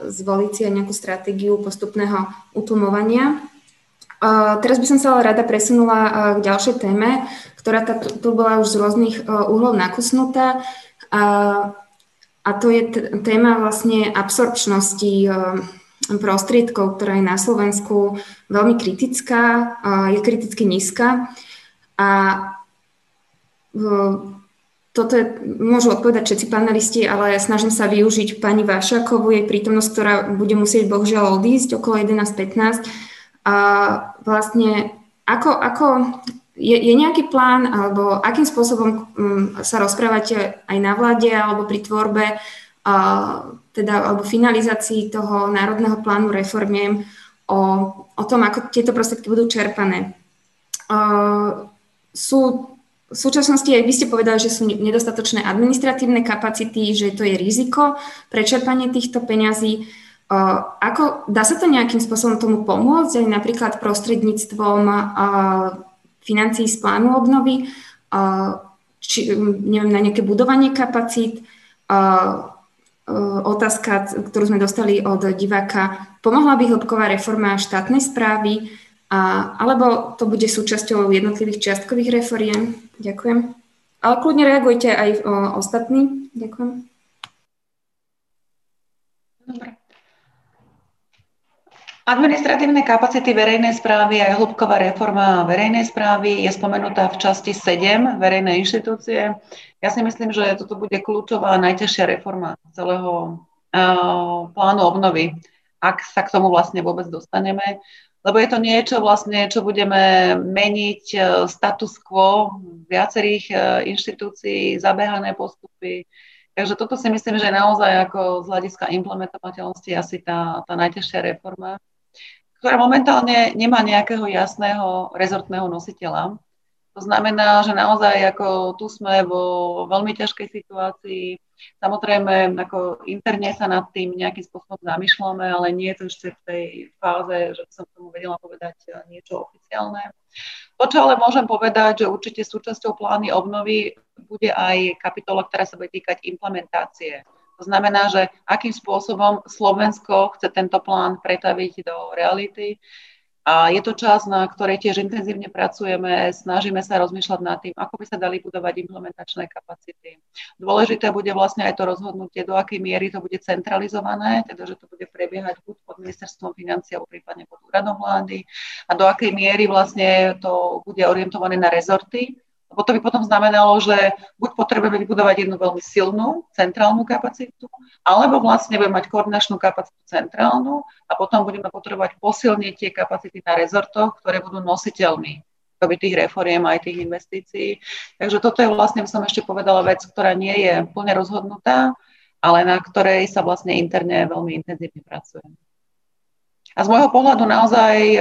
Speaker 2: zvoliť si aj nejakú stratégiu postupného utlmovania. Teraz by som sa ale rada presunula k ďalšej téme, ktorá tu bola už z rôznych uhlov nakusnutá. A to je téma vlastne absorpčnosti prostriedkov, ktorá je na Slovensku veľmi kritická, je kriticky nízka. A toto je, môžu odpovedať všetci panelisti, ale snažím sa využiť pani Vášakovú, jej prítomnosť, ktorá bude musieť bohužiaľ odísť okolo 11.15. A vlastne ako, ako je, je nejaký plán, alebo akým spôsobom um, sa rozprávate aj na vláde alebo pri tvorbe teda, alebo finalizácii toho národného plánu reformiem o, o tom, ako tieto prostriedky budú čerpané. Sú v súčasnosti aj vy ste povedali, že sú nedostatočné administratívne kapacity, že to je riziko pre čerpanie týchto peňazí. Ako, dá sa to nejakým spôsobom tomu pomôcť, aj napríklad prostredníctvom financií z plánu obnovy, či, neviem, na nejaké budovanie kapacít, otázka, ktorú sme dostali od diváka. Pomohla by hĺbková reforma štátnej správy, a, alebo to bude súčasťou jednotlivých čiastkových reforiem? Ďakujem. Ale kľudne reagujte aj o, ostatní. Ďakujem.
Speaker 3: Dobre. Administratívne kapacity verejnej správy a hĺbková reforma verejnej správy je spomenutá v časti 7 verejnej inštitúcie. Ja si myslím, že toto bude kľúčová najťažšia reforma celého uh, plánu obnovy, ak sa k tomu vlastne vôbec dostaneme. Lebo je to niečo vlastne, čo budeme meniť uh, status quo viacerých uh, inštitúcií, zabehané postupy. Takže toto si myslím, že je naozaj ako z hľadiska implementovateľnosti asi tá, tá najťažšia reforma, ktorá momentálne nemá nejakého jasného rezortného nositeľa To znamená, že naozaj ako tu sme vo veľmi ťažkej situácii. Samozrejme, ako interne sa nad tým nejakým spôsobom zamýšľame, ale nie je to ešte v tej fáze, že som tomu vedela povedať niečo oficiálne. To, čo ale môžem povedať, že určite súčasťou plány obnovy bude aj kapitola, ktorá sa bude týkať implementácie. To znamená, že akým spôsobom Slovensko chce tento plán pretaviť do reality. A je to čas, na ktorej tiež intenzívne pracujeme, snažíme sa rozmýšľať nad tým, ako by sa dali budovať implementačné kapacity. Dôležité bude vlastne aj to rozhodnutie, do akej miery to bude centralizované, teda že to bude prebiehať buď pod ministerstvom financí alebo prípadne pod úradom vlády a do akej miery vlastne to bude orientované na rezorty, lebo to by potom znamenalo, že buď potrebujeme vybudovať jednu veľmi silnú centrálnu kapacitu, alebo vlastne budeme mať koordinačnú kapacitu centrálnu a potom budeme potrebovať posilniť tie kapacity na rezortoch, ktoré budú nositeľmi tých reforiem aj tých investícií. Takže toto je vlastne, som ešte povedala, vec, ktorá nie je plne rozhodnutá, ale na ktorej sa vlastne interne veľmi intenzívne pracuje. A z môjho pohľadu naozaj e,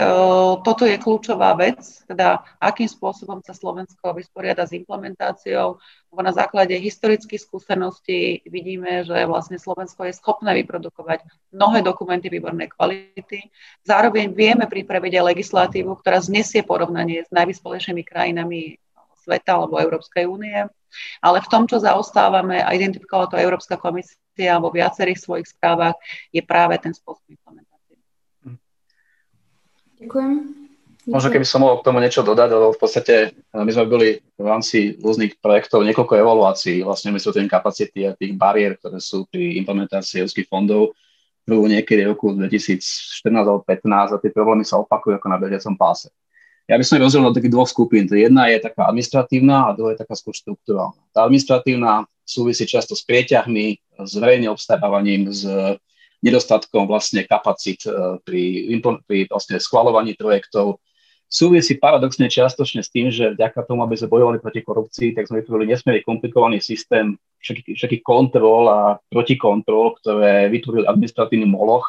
Speaker 3: toto je kľúčová vec, teda akým spôsobom sa Slovensko vysporiada s implementáciou, lebo na základe historických skúseností vidíme, že vlastne Slovensko je schopné vyprodukovať mnohé dokumenty výbornej kvality. Zároveň vieme pripraviť aj legislatívu, ktorá znesie porovnanie s najvyspelejšími krajinami sveta alebo Európskej únie. Ale v tom, čo zaostávame, a identifikovala to Európska komisia vo viacerých svojich správach, je práve ten spôsob implementácie.
Speaker 2: Ďakujem.
Speaker 5: Možno keby som mohol k tomu niečo dodať, lebo v podstate eh, my sme boli v rámci rôznych projektov niekoľko evaluácií, vlastne my tým kapacity a tých bariér, ktoré sú pri implementácii európskych fondov prvú niekedy roku 2014 alebo 2015 a tie problémy sa opakujú ako na bežiacom páse. Ja by som ich rozdelil do takých dvoch skupín. Jedna je taká administratívna a druhá je taká skôr štruktúrálna. Tá administratívna súvisí často s prieťahmi, s verejným obstarávaním, s nedostatkom vlastne kapacít e, pri, pri vlastne schvalovaní projektov. Súvisí paradoxne čiastočne s tým, že vďaka tomu, aby sme bojovali proti korupcii, tak sme vytvorili nesmierne komplikovaný systém všetkých, všetkých kontrol a protikontrol, ktoré vytvoril administratívny moloch,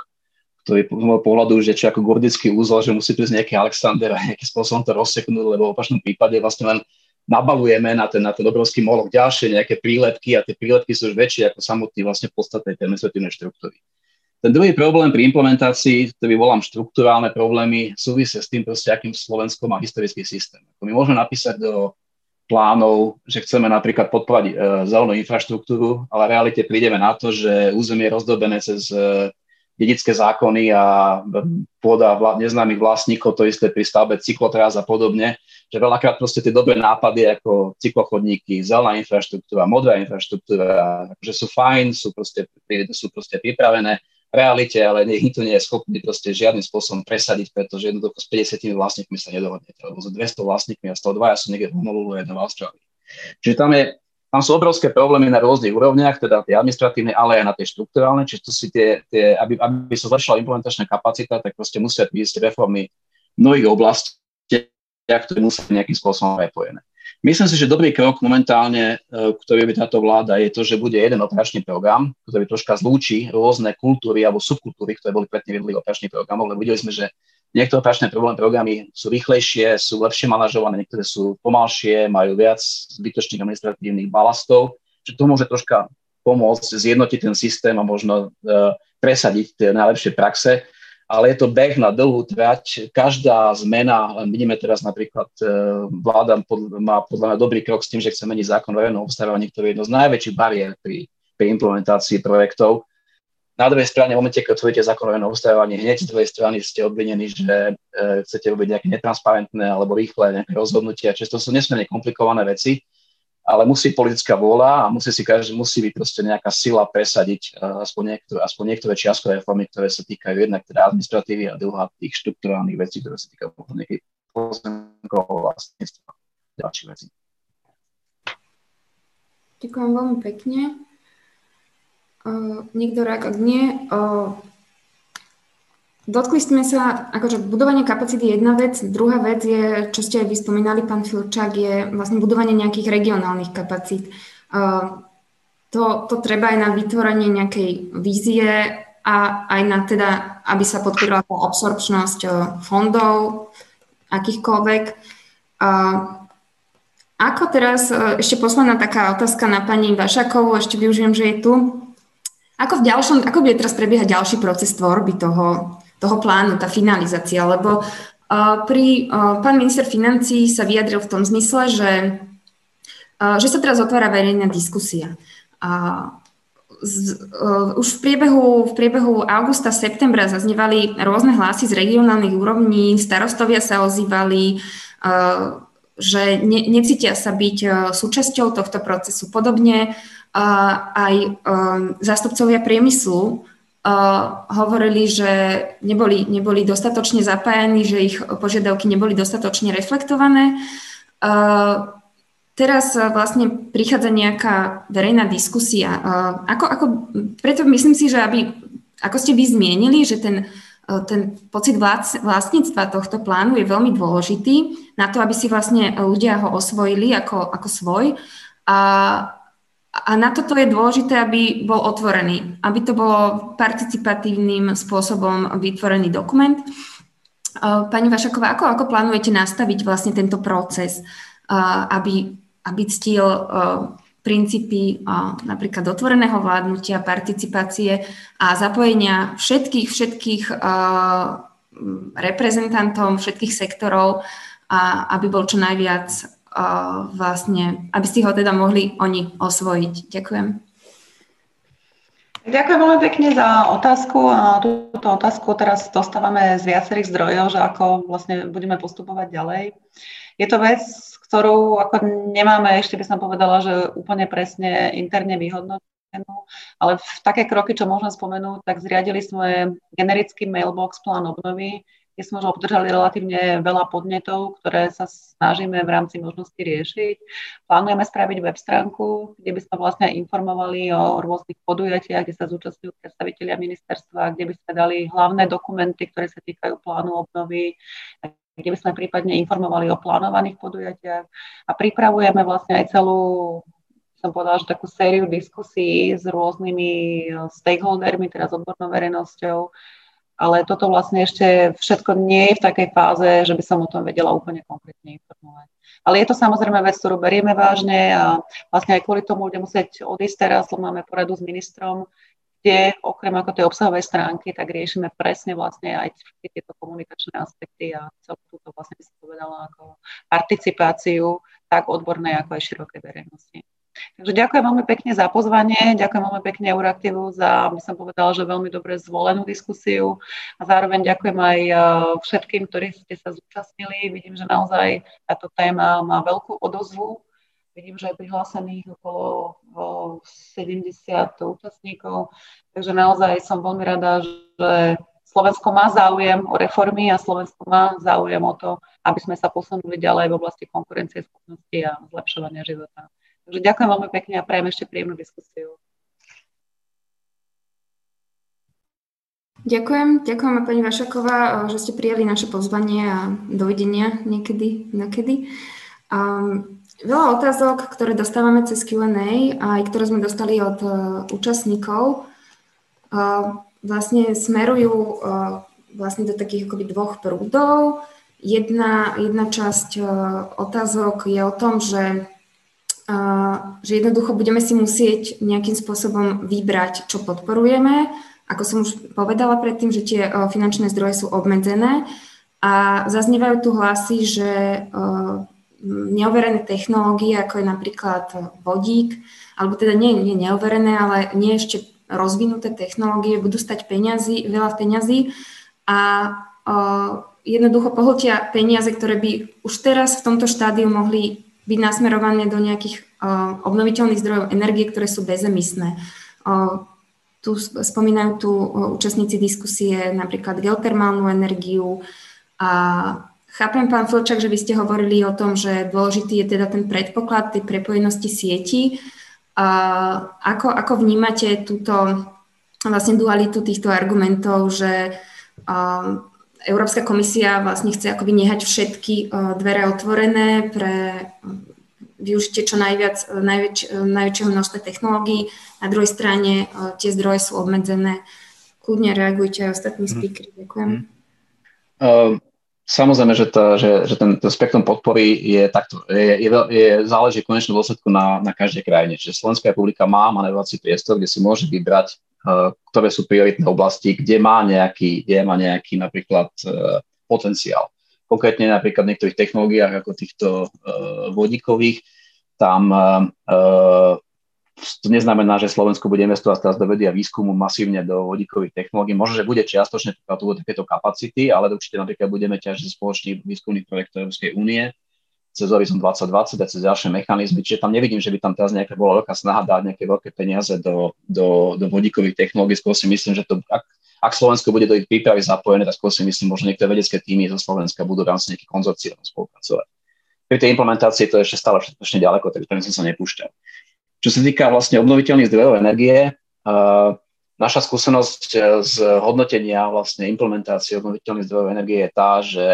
Speaker 5: ktorý z môjho pohľadu už je či ako gordický úzol, že musí prísť nejaký Alexander a nejakým spôsobom to rozseknúť, lebo v opačnom prípade vlastne len nabalujeme na ten, na ten obrovský moloch ďalšie nejaké príletky a tie príletky sú už väčšie ako samotný vlastne podstatnej administratívnej štruktúry. Ten druhý problém pri implementácii, ktorý volám štruktúrálne problémy, súvisia s tým proste, akým Slovensko má historický systém. My môžeme napísať do plánov, že chceme napríklad podporovať e, zelenú infraštruktúru, ale v realite prídeme na to, že územie je rozdobené cez e, dedické zákony a pôda vla, neznámych vlastníkov, to isté pri stavbe cyklotrás a podobne, že veľakrát proste tie dobré nápady ako cyklochodníky, zelená infraštruktúra, modrá infraštruktúra, že sú fajn, sú proste, sú proste pripravené, realite, ale nikto nie je schopný proste žiadnym spôsobom presadiť, pretože jednoducho s 50 vlastníkmi sa nedohodnete, lebo s 200 vlastníkmi a 102 sú niekde v Honolulu, jedno v Austrálii. Čiže tam, je, tam sú obrovské problémy na rôznych úrovniach, teda tie administratívne, ale aj na tie štruktúrálne, čiže to si tie, tie aby, aby sa zlepšila implementačná kapacita, tak proste musia prísť reformy v mnohých oblastiach, ktoré musia nejakým spôsobom prepojené. Myslím si, že dobrý krok momentálne, e, ktorý by táto vláda, je to, že bude jeden operačný program, ktorý troška zlúči rôzne kultúry alebo subkultúry, ktoré boli predtým vedli operačný program, lebo videli sme, že niektoré operačné programy sú rýchlejšie, sú lepšie manažované, niektoré sú pomalšie, majú viac zbytočných administratívnych balastov, že to môže troška pomôcť zjednotiť ten systém a možno uh, presadiť tie najlepšie praxe ale je to beh na dlhú trať. Každá zmena, vidíme teraz napríklad, e, vláda má podľa mňa dobrý krok s tým, že chce meniť zákon o verejnom ktorý je jedno z najväčších bariér pri, pri implementácii projektov. Na druhej strane, v momente, keď otvoríte zákon o verejnom hneď z druhej strany ste obvinení, že e, chcete robiť nejaké netransparentné alebo rýchle nejaké rozhodnutia. Čiže to sú nesmierne komplikované veci ale musí politická vôľa a musí si každý, musí byť proste nejaká sila presadiť uh, aspoň, niektoré, aspoň niektoré čiastkové reformy, ktoré sa týkajú jednak teda administratívy a druhá tých štruktúrálnych vecí, ktoré sa týkajú nejakých pozemkov vlastníctva ďalších vecí.
Speaker 2: Ďakujem veľmi pekne. Uh, niekto rák, ak nie, uh, Dotkli sme sa, akože budovanie kapacity je jedna vec, druhá vec je, čo ste aj vyspomínali, pán Filčák, je vlastne budovanie nejakých regionálnych kapacít. Uh, to, to treba aj na vytvorenie nejakej vízie a aj na teda, aby sa podporila tá absorpčnosť uh, fondov, akýchkoľvek. Uh, ako teraz, ešte posledná taká otázka na pani Vašakovú, ešte využijem, že je tu. Ako, v ďalšom, ako bude teraz prebiehať ďalší proces tvorby toho, toho plánu, tá finalizácia? Lebo uh, pri, uh, pán minister financí sa vyjadril v tom zmysle, že, uh, že sa teraz otvára verejná diskusia. Už v priebehu, v priebehu augusta, septembra zaznievali rôzne hlasy z regionálnych úrovní, starostovia sa ozývali, že ne, necítia sa byť súčasťou tohto procesu. Podobne aj um, zástupcovia priemyslu uh, hovorili, že neboli, neboli dostatočne zapájani, že ich požiadavky neboli dostatočne reflektované. Uh, teraz vlastne prichádza nejaká verejná diskusia. Uh, ako, ako, preto myslím si, že aby, ako ste vy zmienili, že ten ten pocit vlastníctva tohto plánu je veľmi dôležitý na to, aby si vlastne ľudia ho osvojili ako, ako svoj. A, a na toto je dôležité, aby bol otvorený, aby to bolo participatívnym spôsobom vytvorený dokument. Pani Vašaková, ako, ako plánujete nastaviť vlastne tento proces, aby, aby ctil princípy napríklad otvoreného vládnutia, participácie a zapojenia všetkých, všetkých reprezentantom všetkých sektorov, aby bol čo najviac vlastne, aby si ho teda mohli oni osvojiť. Ďakujem.
Speaker 3: Ďakujem veľmi pekne za otázku a túto otázku teraz dostávame z viacerých zdrojov, že ako vlastne budeme postupovať ďalej. Je to vec, ktorú ako nemáme, ešte by som povedala, že úplne presne interne vyhodnotenú, ale v také kroky, čo môžem spomenúť, tak zriadili sme generický mailbox plán obnovy, kde sme už obdržali relatívne veľa podnetov, ktoré sa snažíme v rámci možnosti riešiť. Plánujeme spraviť web stránku, kde by sme vlastne informovali o rôznych podujatiach, kde sa zúčastňujú predstavitelia ministerstva, kde by sme dali hlavné dokumenty, ktoré sa týkajú plánu obnovy, kde by sme prípadne informovali o plánovaných podujatiach a pripravujeme vlastne aj celú som povedala, že takú sériu diskusí s rôznymi stakeholdermi, teraz odbornou verejnosťou, ale toto vlastne ešte všetko nie je v takej fáze, že by som o tom vedela úplne konkrétne informovať. Ale je to samozrejme vec, ktorú berieme vážne a vlastne aj kvôli tomu budem musieť odísť teraz, lebo máme poradu s ministrom, kde okrem ako tej obsahovej stránky, tak riešime presne vlastne aj tieto komunikačné aspekty a celú túto vlastne by som povedala ako participáciu tak odbornej ako aj širokej verejnosti. Takže ďakujem veľmi pekne za pozvanie, ďakujem veľmi pekne Euraktivu za, by som povedala, že veľmi dobre zvolenú diskusiu a zároveň ďakujem aj e, všetkým, ktorí ste sa zúčastnili. Vidím, že naozaj táto téma má veľkú odozvu Vidím, že je prihlásených okolo 70 účastníkov, takže naozaj som veľmi rada, že Slovensko má záujem o reformy a Slovensko má záujem o to, aby sme sa posunuli ďalej v oblasti konkurencie schopnosti a zlepšovania života. Takže ďakujem veľmi pekne a prajem ešte príjemnú diskusiu.
Speaker 2: Ďakujem, ďakujem pani Vašaková, že ste prijali naše pozvanie a dovidenia niekedy, nakedy. Um, Veľa otázok, ktoré dostávame cez Q&A, aj ktoré sme dostali od uh, účastníkov, uh, vlastne smerujú uh, vlastne do takých akoby dvoch prúdov. Jedna, jedna časť uh, otázok je o tom, že, že jednoducho budeme si musieť nejakým spôsobom vybrať, čo podporujeme. Ako som už povedala predtým, že tie uh, finančné zdroje sú obmedzené a zaznievajú tu hlasy, že uh, neoverené technológie, ako je napríklad vodík, alebo teda nie, nie neoverené, ale nie ešte rozvinuté technológie budú stať peniazy, veľa peňazí a uh, jednoducho pohltia peniaze, ktoré by už teraz v tomto štádiu mohli byť nasmerované do nejakých uh, obnoviteľných zdrojov energie, ktoré sú bezemisné. Uh, tu spomínajú tu účastníci diskusie napríklad geotermálnu energiu a Chápem, pán Filčak, že vy ste hovorili o tom, že dôležitý je teda ten predpoklad tej prepojenosti sieti. A ako, ako vnímate túto vlastne dualitu týchto argumentov, že uh, Európska komisia vlastne chce akoby nehať všetky uh, dvere otvorené pre využitie čo najviac, najväč, najväčšieho množstva technológií. Na druhej strane tie zdroje sú obmedzené. Kľudne reagujte aj ostatní mhm. speakery. Ďakujem.
Speaker 5: Uh, Samozrejme, že, to, že, že ten, ten spektrum podpory je takto, je, je, je, záleží v konečnom dôsledku na, na každej krajine. Čiže Slovenská republika má manevrovací priestor, kde si môže vybrať, ktoré sú prioritné oblasti, kde má nejaký, kde má nejaký napríklad uh, potenciál. Konkrétne napríklad v niektorých technológiách ako týchto uh, vodíkových, tam to neznamená, že Slovensko bude investovať teraz do vedy výskumu masívne do vodíkových technológií. Možno, že bude čiastočne takéto kapacity, ale určite napríklad budeme ťažiť spoločný výskumný projekt Európskej únie cez Horizon 2020 a cez ďalšie mechanizmy. Čiže tam nevidím, že by tam teraz nejaká bola veľká snaha dať nejaké veľké peniaze do, do, do vodíkových technológií. Skôr si myslím, že to, ak, ak Slovensko bude do ich prípravy zapojené, tak skôr si myslím, možno niektoré vedecké týmy zo Slovenska budú v rámci nejakých konzorcií spolupracovať. Pri tej implementácii to je ešte stále všetko ďaleko, takže som sa nepúšťal. Čo sa týka vlastne obnoviteľných zdrojov energie, naša skúsenosť e, z hodnotenia vlastne implementácie obnoviteľných zdrojov energie je tá, že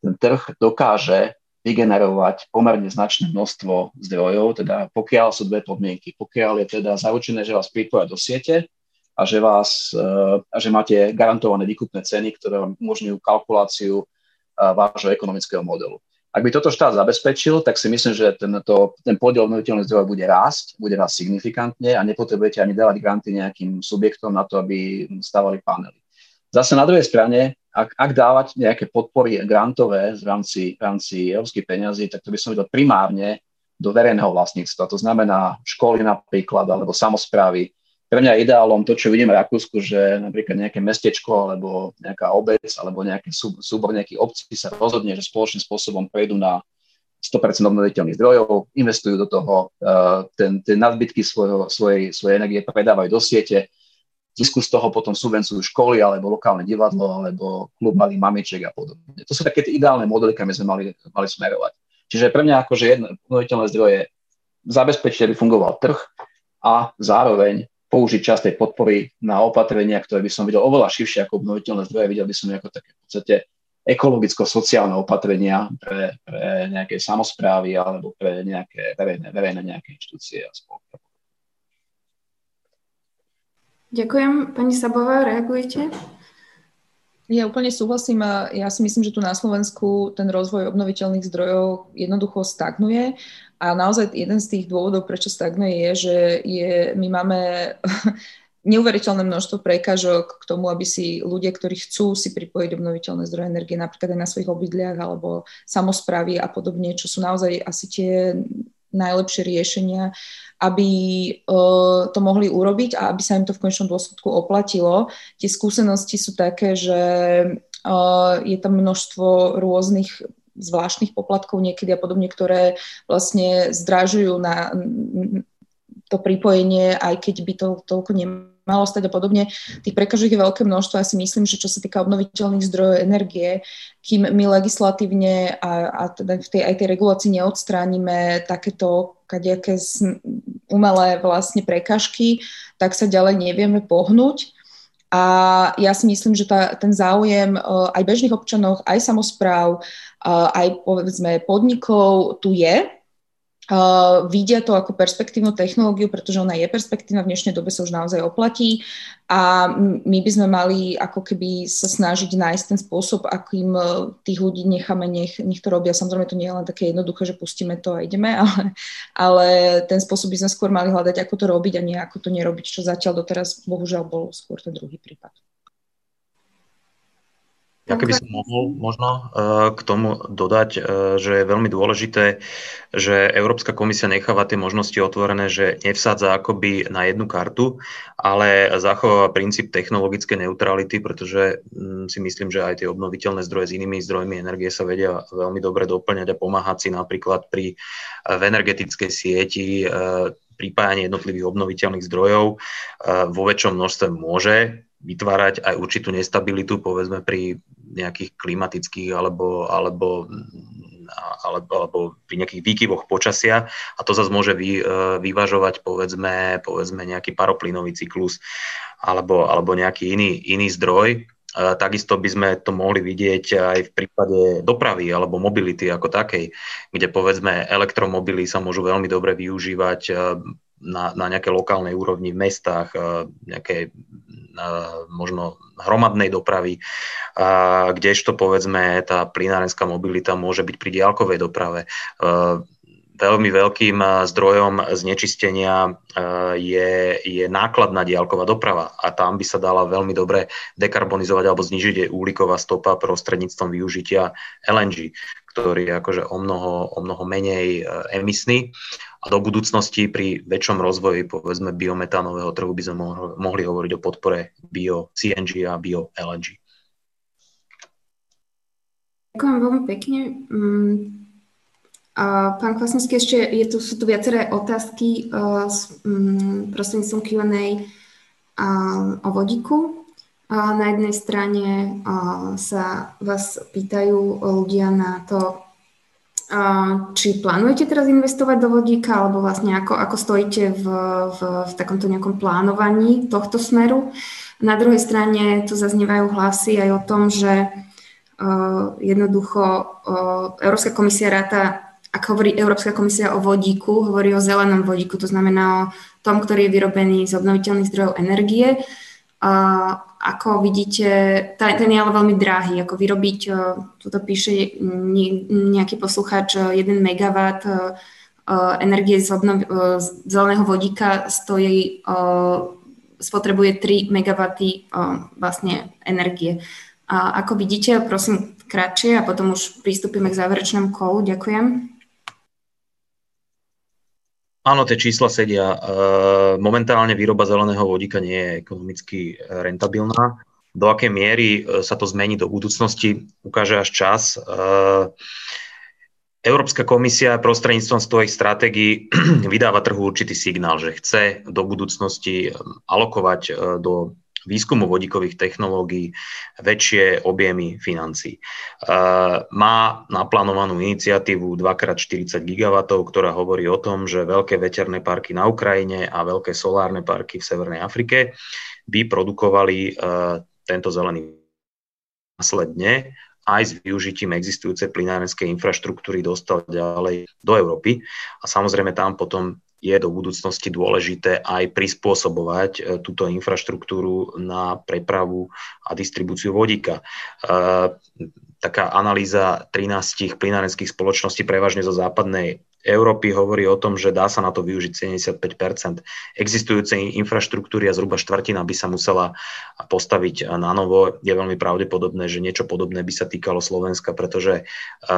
Speaker 5: ten trh dokáže vygenerovať pomerne značné množstvo zdrojov, teda pokiaľ sú dve podmienky. Pokiaľ je teda zaručené, že vás pripoja do siete a že, vás, e, a že máte garantované výkupné ceny, ktoré vám umožňujú kalkuláciu e, vášho ekonomického modelu. Ak by toto štát zabezpečil, tak si myslím, že ten, to, ten podiel obnoviteľných zdrojov bude rásť, bude rásť signifikantne a nepotrebujete ani dávať granty nejakým subjektom na to, aby stavali panely. Zase na druhej strane, ak, ak dávať nejaké podpory grantové v rámci, v rámci európskych peňazí, tak to by som videl primárne do verejného vlastníctva. To znamená školy napríklad, alebo samozprávy, pre mňa je ideálom to, čo vidíme v Rakúsku, že napríklad nejaké mestečko alebo nejaká obec alebo nejaký súbor nejakých obcí sa rozhodne, že spoločným spôsobom prejdú na 100% obnoviteľných zdrojov, investujú do toho, uh, ten, ten nadbytky svojho, svojej, svojej energie predávajú do siete, zisku z toho potom subvencujú školy alebo lokálne divadlo alebo klub malých mamičiek a podobne. To sú také tie ideálne modely, kam sme mali, mali smerovať. Čiže pre mňa akože jedno obnoviteľné zdroje zabezpečiť, aby fungoval trh a zároveň použiť časť tej podpory na opatrenia, ktoré by som videl oveľa širšie ako obnoviteľné zdroje, videl by som ako také v podstate ekologicko-sociálne opatrenia pre, pre nejaké samozprávy alebo pre nejaké verejné, verejné nejaké inštitúcie a spolky.
Speaker 2: Ďakujem. Pani Sabová, reagujete?
Speaker 6: Ja úplne súhlasím a ja si myslím, že tu na Slovensku ten rozvoj obnoviteľných zdrojov jednoducho stagnuje a naozaj jeden z tých dôvodov, prečo stagnuje, je, že je, my máme neuveriteľné množstvo prekážok k tomu, aby si ľudia, ktorí chcú si pripojiť obnoviteľné zdroje energie, napríklad aj na svojich obydliach alebo samozprávy a podobne, čo sú naozaj asi tie najlepšie riešenia, aby uh, to mohli urobiť a aby sa im to v konečnom dôsledku oplatilo. Tie skúsenosti sú také, že uh, je tam množstvo rôznych zvláštnych poplatkov niekedy a podobne, ktoré vlastne zdražujú na to pripojenie, aj keď by to toľko nemalo stať a podobne. Tých prekažok je veľké množstvo. Ja si myslím, že čo sa týka obnoviteľných zdrojov energie, kým my legislatívne a, a teda v tej, aj tej regulácii neodstránime takéto kadejaké umelé vlastne prekažky, tak sa ďalej nevieme pohnúť. A ja si myslím, že tá, ten záujem uh, aj bežných občanov, aj samozpráv, uh, aj povedzme podnikov tu je. Uh, vidia to ako perspektívnu technológiu, pretože ona je perspektívna, v dnešnej dobe sa už naozaj oplatí a my by sme mali ako keby sa snažiť nájsť ten spôsob, akým tých ľudí necháme, nech, nech to robia. Samozrejme to nie je len také jednoduché, že pustíme to a ideme, ale, ale ten spôsob by sme skôr mali hľadať, ako to robiť a nie ako to nerobiť, čo zatiaľ doteraz bohužiaľ bol skôr ten druhý prípad.
Speaker 4: Ja keby som mohol možno eh, k tomu dodať, eh, že je veľmi dôležité, že Európska komisia necháva tie možnosti otvorené, že nevsádza akoby na jednu kartu, ale zachováva princíp technologickej neutrality, pretože mm, si myslím, že aj tie obnoviteľné zdroje s inými zdrojmi energie sa vedia veľmi dobre doplňať a pomáhať si napríklad pri, eh, v energetickej sieti pripájanie jednotlivých obnoviteľných zdrojov vo väčšom množstve môže vytvárať aj určitú nestabilitu, povedzme pri nejakých klimatických alebo, alebo, alebo, alebo pri nejakých výkyvoch počasia a to zase môže vy, e, vyvažovať povedzme, povedzme nejaký paroplynový cyklus alebo, alebo nejaký iný, iný zdroj. E, takisto by sme to mohli vidieť aj v prípade dopravy alebo mobility ako takej, kde povedzme elektromobily sa môžu veľmi dobre využívať e, na, na nejaké lokálnej úrovni v mestách, nejaké možno hromadnej dopravy, kdežto povedzme tá plynárenská mobilita môže byť pri diálkovej doprave. Veľmi veľkým eh, zdrojom znečistenia eh, je, je nákladná diálková doprava a tam by sa dala veľmi dobre dekarbonizovať alebo znižiť uhlíková stopa prostredníctvom využitia LNG, ktorý je akože o mnoho, o mnoho menej eh, emisný a do budúcnosti pri väčšom rozvoji povedzme biometánového trhu by sme mohli, hovoriť o podpore bio CNG a bio LNG.
Speaker 2: Ďakujem veľmi pekne. Mm, a pán Kvasnovský, ešte je tu, sú tu viaceré otázky s, um, prostredníctvom Q&A uh, o vodíku. Uh, na jednej strane uh, sa vás pýtajú ľudia na to, či plánujete teraz investovať do vodíka, alebo vlastne ako, ako stojíte v, v, v takomto nejakom plánovaní tohto smeru. Na druhej strane tu zaznievajú hlasy aj o tom, že uh, jednoducho uh, Európska komisia ráta ak hovorí Európska komisia o vodíku, hovorí o zelenom vodíku, to znamená o tom, ktorý je vyrobený z obnoviteľných zdrojov energie. Ako vidíte, ten je ale veľmi drahý. Ako vyrobiť, e, tuto píše nejaký poslucháč, 1 e, MW e, energie z, obnov, z zeleného vodíka stojí, spotrebuje 3 MW vlastne energie. A ako vidíte, prosím, kratšie a potom už pristúpime k záverečnému kolu. Ďakujem.
Speaker 4: Áno, tie čísla sedia. Momentálne výroba zeleného vodíka nie je ekonomicky e, rentabilná. Do akej miery e, sa to zmení do budúcnosti, ukáže až čas. E, Európska komisia prostredníctvom svojich stratégií vydáva trhu určitý signál, že chce do budúcnosti alokovať do výskumu vodíkových technológií väčšie objemy financí. Má naplánovanú iniciatívu 2x40 GW, ktorá hovorí o tom, že veľké veterné parky na Ukrajine a veľké solárne parky v Severnej Afrike by produkovali tento zelený následne aj s využitím existujúcej plinárenskej infraštruktúry dostal ďalej do Európy. A samozrejme tam potom je do budúcnosti dôležité aj prispôsobovať e, túto infraštruktúru na prepravu a distribúciu vodíka. E, taká analýza 13 plinárenských spoločností, prevažne zo západnej Európy, hovorí o tom, že dá sa na to využiť 75% existujúcej infraštruktúry a zhruba štvrtina by sa musela postaviť na novo. Je veľmi pravdepodobné, že niečo podobné by sa týkalo Slovenska, pretože e,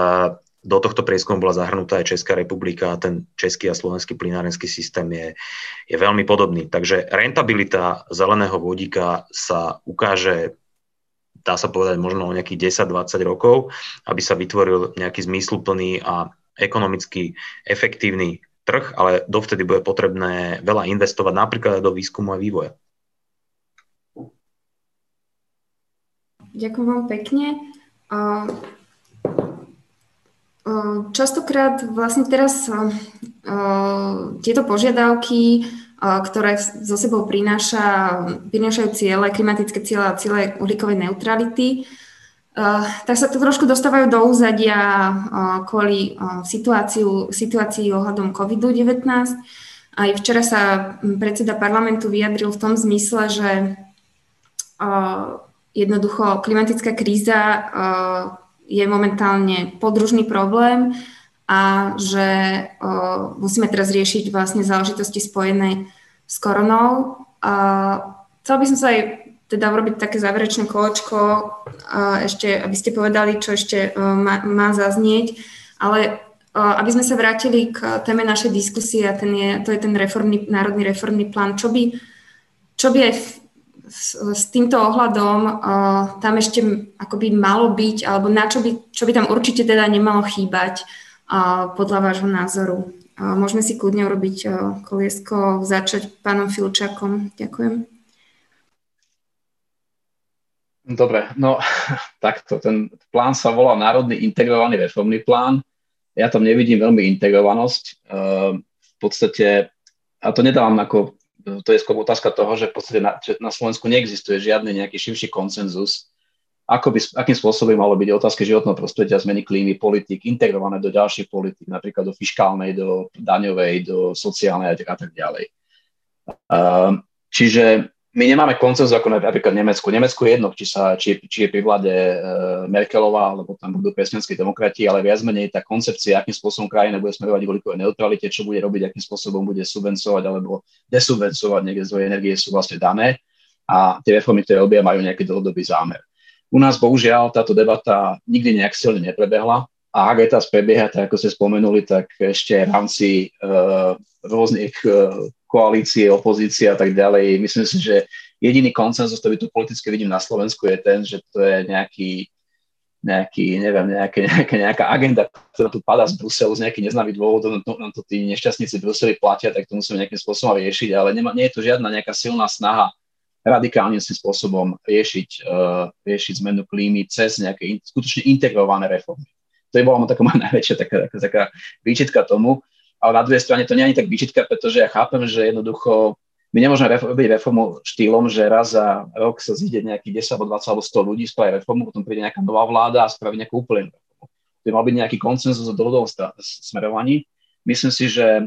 Speaker 4: do tohto prieskumu bola zahrnutá aj Česká republika a ten český a slovenský plinárenský systém je, je veľmi podobný. Takže rentabilita zeleného vodíka sa ukáže dá sa povedať možno o nejakých 10-20 rokov, aby sa vytvoril nejaký zmysluplný a ekonomicky efektívny trh, ale dovtedy bude potrebné veľa investovať napríklad do výskumu a vývoja.
Speaker 2: Ďakujem vám pekne. Častokrát vlastne teraz tieto požiadavky, ktoré so sebou prináša, prinášajú ciele, klimatické ciele a ciele uhlíkovej neutrality, tak sa to trošku dostávajú do úzadia kvôli situáciu, situácii ohľadom COVID-19. Aj včera sa predseda parlamentu vyjadril v tom zmysle, že jednoducho klimatická kríza je momentálne podružný problém a že o, musíme teraz riešiť vlastne záležitosti spojené s koronou. A chcel by som sa aj teda urobiť také záverečné kolečko, a ešte, aby ste povedali, čo ešte má, má zaznieť, ale aby sme sa vrátili k téme našej diskusie, a ten je, to je ten reformný, národný reformný plán, čo by, čo by aj s, s týmto ohľadom uh, tam ešte akoby malo byť, alebo na čo by, čo by tam určite teda nemalo chýbať uh, podľa vášho názoru. Uh, môžeme si kľudne urobiť uh, koliesko, začať pánom Filčakom. Ďakujem.
Speaker 5: Dobre, no takto. Ten plán sa volá Národný integrovaný reformný plán. Ja tam nevidím veľmi integrovanosť. Uh, v podstate, a to nedávam ako to je skôr otázka toho, že v podstate na, na Slovensku neexistuje žiadny nejaký širší konsenzus, ako by, akým spôsobom malo byť otázky životného prostredia, zmeny klímy, politik integrované do ďalších politik, napríklad do fiskálnej, do daňovej, do sociálnej a tak ďalej. Čiže my nemáme koncenzus ako napríklad Nemecku. Nemecku je jedno, či, sa, či, či je pri vláde e, Merkelová, alebo tam budú presnenskí demokrati, ale viac menej tá koncepcia, akým spôsobom krajina bude smerovať volikovej neutralite, čo bude robiť, akým spôsobom bude subvencovať alebo desubvencovať niekde zdroje energie sú vlastne dané a tie reformy, ktoré robia, majú nejaký dlhodobý zámer. U nás bohužiaľ táto debata nikdy nejak silne neprebehla a ak aj tá prebieha, tak ako ste spomenuli, tak ešte v rámci uh, rôznych uh, koalície, opozície a tak ďalej. Myslím si, že jediný koncenzus, ktorý tu politicky vidím na Slovensku je ten, že to je nejaký, nejaký neviem, nejaké, nejaké, nejaká agenda, ktorá tu padá z Bruselu z nejakých neznámych dôvodov, no to, no to tí nešťastníci v Bruseli platia, tak to musíme nejakým spôsobom riešiť, ale nema, nie je to žiadna nejaká silná snaha radikálnym spôsobom riešiť, uh, riešiť zmenu klímy cez nejaké in, skutočne integrované reformy. To je bola taká moja najväčšia taká, taká, taká výčitka tomu ale na druhej strane to nie je ani tak výčitka, pretože ja chápem, že jednoducho my nemôžeme robiť reformu štýlom, že raz za rok sa zíde nejakých 10 alebo 20 alebo 100 ľudí, spraví reformu, potom príde nejaká nová vláda a spraví nejakú úplnú reformu. To mal byť nejaký koncenzus o dlhodobom smerovaní. Myslím si, že e,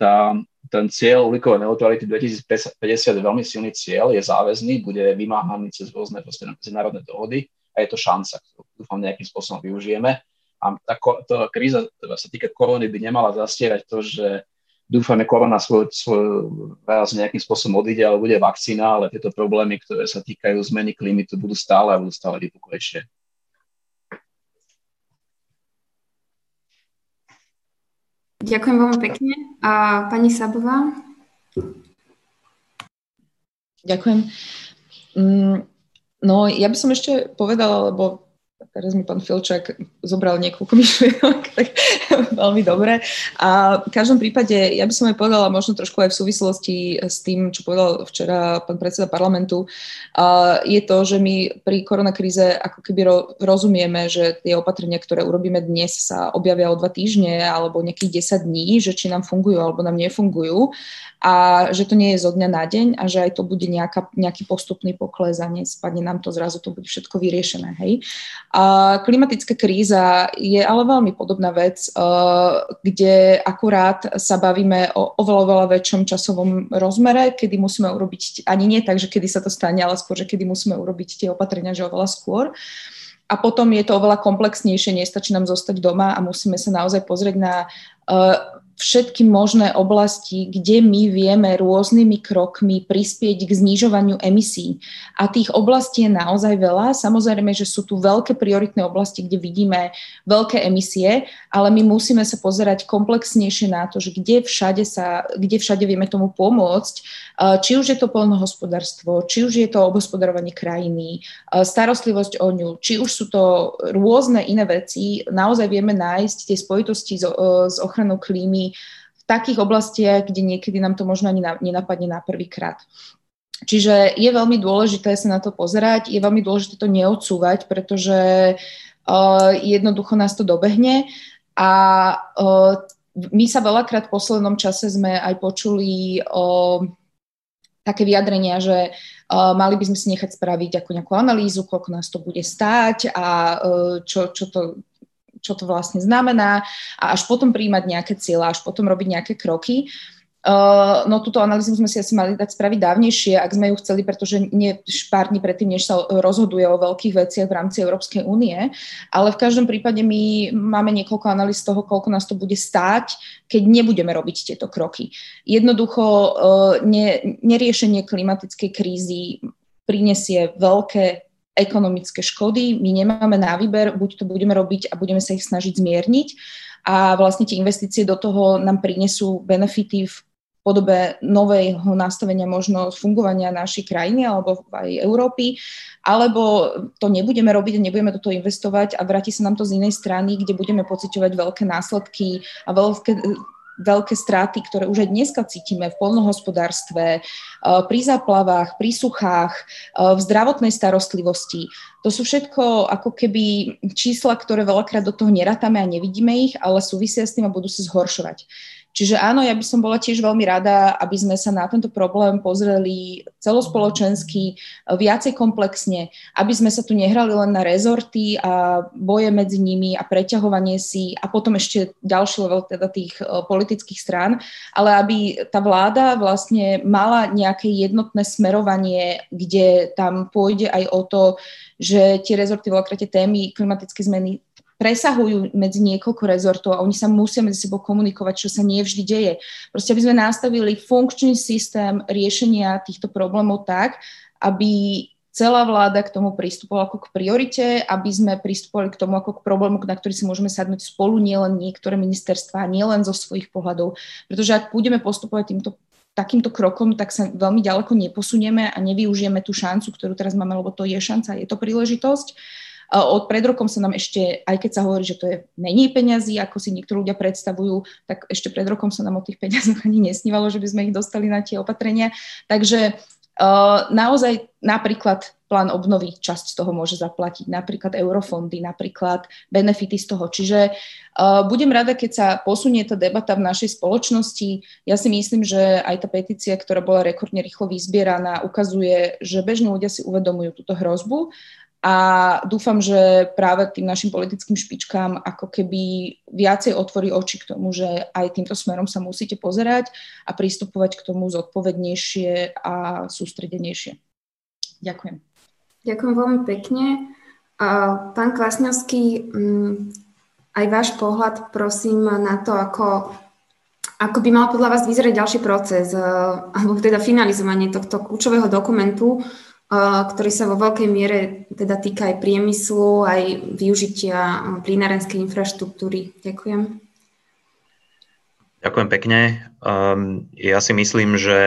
Speaker 5: tá, ten cieľ uhlíkovej neutrality 2050 je veľmi silný cieľ, je záväzný, bude vymáhaný cez rôzne medzinárodné dohody a je to šanca, ktorú dúfam nejakým spôsobom využijeme. A tá, tá kríza, ktorá sa týka korony, by nemala zastierať to, že dúfame, korona svoj, svoj raz nejakým spôsobom odíde, ale bude vakcína, ale tieto problémy, ktoré sa týkajú zmeny klímy, tu budú stále a budú stále vypuklejšie.
Speaker 2: Ďakujem veľmi pekne. A pani Sabová?
Speaker 6: Ďakujem. Mm, no, ja by som ešte povedala, lebo teraz mi pán Filčák zobral niekoľko myšlienok, tak veľmi dobre. A v každom prípade, ja by som aj povedala možno trošku aj v súvislosti s tým, čo povedal včera pán predseda parlamentu, je to, že my pri koronakríze ako keby rozumieme, že tie opatrenia, ktoré urobíme dnes, sa objavia o dva týždne alebo nejakých 10 dní, že či nám fungujú alebo nám nefungujú a že to nie je zo dňa na deň a že aj to bude nejaká, nejaký postupný pokles a nespadne nám to zrazu, to bude všetko vyriešené. Hej. A klimatická kríza je ale veľmi podobná vec, uh, kde akurát sa bavíme o oveľa, oveľa väčšom časovom rozmere, kedy musíme urobiť, ani nie tak, že kedy sa to stane, ale skôr, že kedy musíme urobiť tie opatrenia, že oveľa skôr. A potom je to oveľa komplexnejšie, nestačí nám zostať doma a musíme sa naozaj pozrieť na uh, všetky možné oblasti, kde my vieme rôznymi krokmi prispieť k znižovaniu emisí. A tých oblastí je naozaj veľa. Samozrejme, že sú tu veľké prioritné oblasti, kde vidíme veľké emisie, ale my musíme sa pozerať komplexnejšie na to, že kde všade, sa, kde všade vieme tomu pomôcť. Či už je to polnohospodárstvo, či už je to obhospodarovanie krajiny, starostlivosť o ňu, či už sú to rôzne iné veci, naozaj vieme nájsť tie spojitosti s, s ochranou klímy v takých oblastiach, kde niekedy nám to možno ani nenapadne na prvýkrát. Čiže je veľmi dôležité sa na to pozerať, je veľmi dôležité to neodsúvať, pretože uh, jednoducho nás to dobehne a uh, my sa veľakrát v poslednom čase sme aj počuli o také vyjadrenia, že uh, mali by sme si nechať spraviť ako nejakú analýzu, koľko nás to bude stáť a uh, čo, čo to čo to vlastne znamená a až potom príjmať nejaké cieľa, až potom robiť nejaké kroky. Uh, no túto analýzu sme si asi mali dať spraviť dávnejšie, ak sme ju chceli, pretože nie pár dní predtým, než sa rozhoduje o veľkých veciach v rámci Európskej únie, ale v každom prípade my máme niekoľko analýz toho, koľko nás to bude stáť, keď nebudeme robiť tieto kroky. Jednoducho uh, ne, neriešenie klimatickej krízy prinesie veľké ekonomické škody. My nemáme na výber, buď to budeme robiť a budeme sa ich snažiť zmierniť a vlastne tie investície do toho nám prinesú benefity v podobe nového nastavenia možno fungovania našej krajiny alebo aj Európy, alebo to nebudeme robiť a nebudeme do toho investovať a vráti sa nám to z inej strany, kde budeme pociťovať veľké následky a veľké veľké straty, ktoré už aj dneska cítime v polnohospodárstve, eh, pri záplavách, pri suchách, eh, v zdravotnej starostlivosti. To sú všetko ako keby čísla, ktoré veľakrát do toho nerátame a nevidíme ich, ale súvisia s tým a budú sa zhoršovať. Čiže áno, ja by som bola tiež veľmi rada, aby sme sa na tento problém pozreli celospoločensky, viacej komplexne, aby sme sa tu nehrali len na rezorty a boje medzi nimi a preťahovanie si a potom ešte ďalší level teda tých e, politických strán, ale aby tá vláda vlastne mala nejaké jednotné smerovanie, kde tam pôjde aj o to, že tie rezorty, veľakrát témy klimatické zmeny presahujú medzi niekoľko rezortov a oni sa musia medzi sebou komunikovať, čo sa nie vždy deje. Proste aby sme nastavili funkčný systém riešenia týchto problémov tak, aby celá vláda k tomu pristupovala ako k priorite, aby sme pristupovali k tomu ako k problému, na ktorý si môžeme sadnúť spolu, nielen niektoré ministerstva, nielen zo svojich pohľadov. Pretože ak budeme postupovať týmto takýmto krokom, tak sa veľmi ďaleko neposunieme a nevyužijeme tú šancu, ktorú teraz máme, lebo to je šanca, je to príležitosť. Od pred rokom sa nám ešte, aj keď sa hovorí, že to je menej peňazí, ako si niektorí ľudia predstavujú, tak ešte pred rokom sa nám o tých peniazoch ani nesnívalo, že by sme ich dostali na tie opatrenia. Takže uh, naozaj napríklad plán obnovy, časť z toho môže zaplatiť, napríklad eurofondy, napríklad benefity z toho. Čiže uh, budem rada, keď sa posunie tá debata v našej spoločnosti. Ja si myslím, že aj tá petícia, ktorá bola rekordne rýchlo vyzbieraná, ukazuje, že bežní ľudia si uvedomujú túto hrozbu a dúfam, že práve tým našim politickým špičkám ako keby viacej otvorí oči k tomu, že aj týmto smerom sa musíte pozerať a pristupovať k tomu zodpovednejšie a sústredenejšie. Ďakujem.
Speaker 2: Ďakujem veľmi pekne. Pán Kvasňovský, mm, aj váš pohľad prosím na to, ako, ako by mal podľa vás vyzerať ďalší proces, alebo teda finalizovanie tohto kľúčového dokumentu, ktorý sa vo veľkej miere teda týka aj priemyslu, aj využitia plynárenskej infraštruktúry. Ďakujem.
Speaker 4: Ďakujem pekne. Um, ja si myslím, že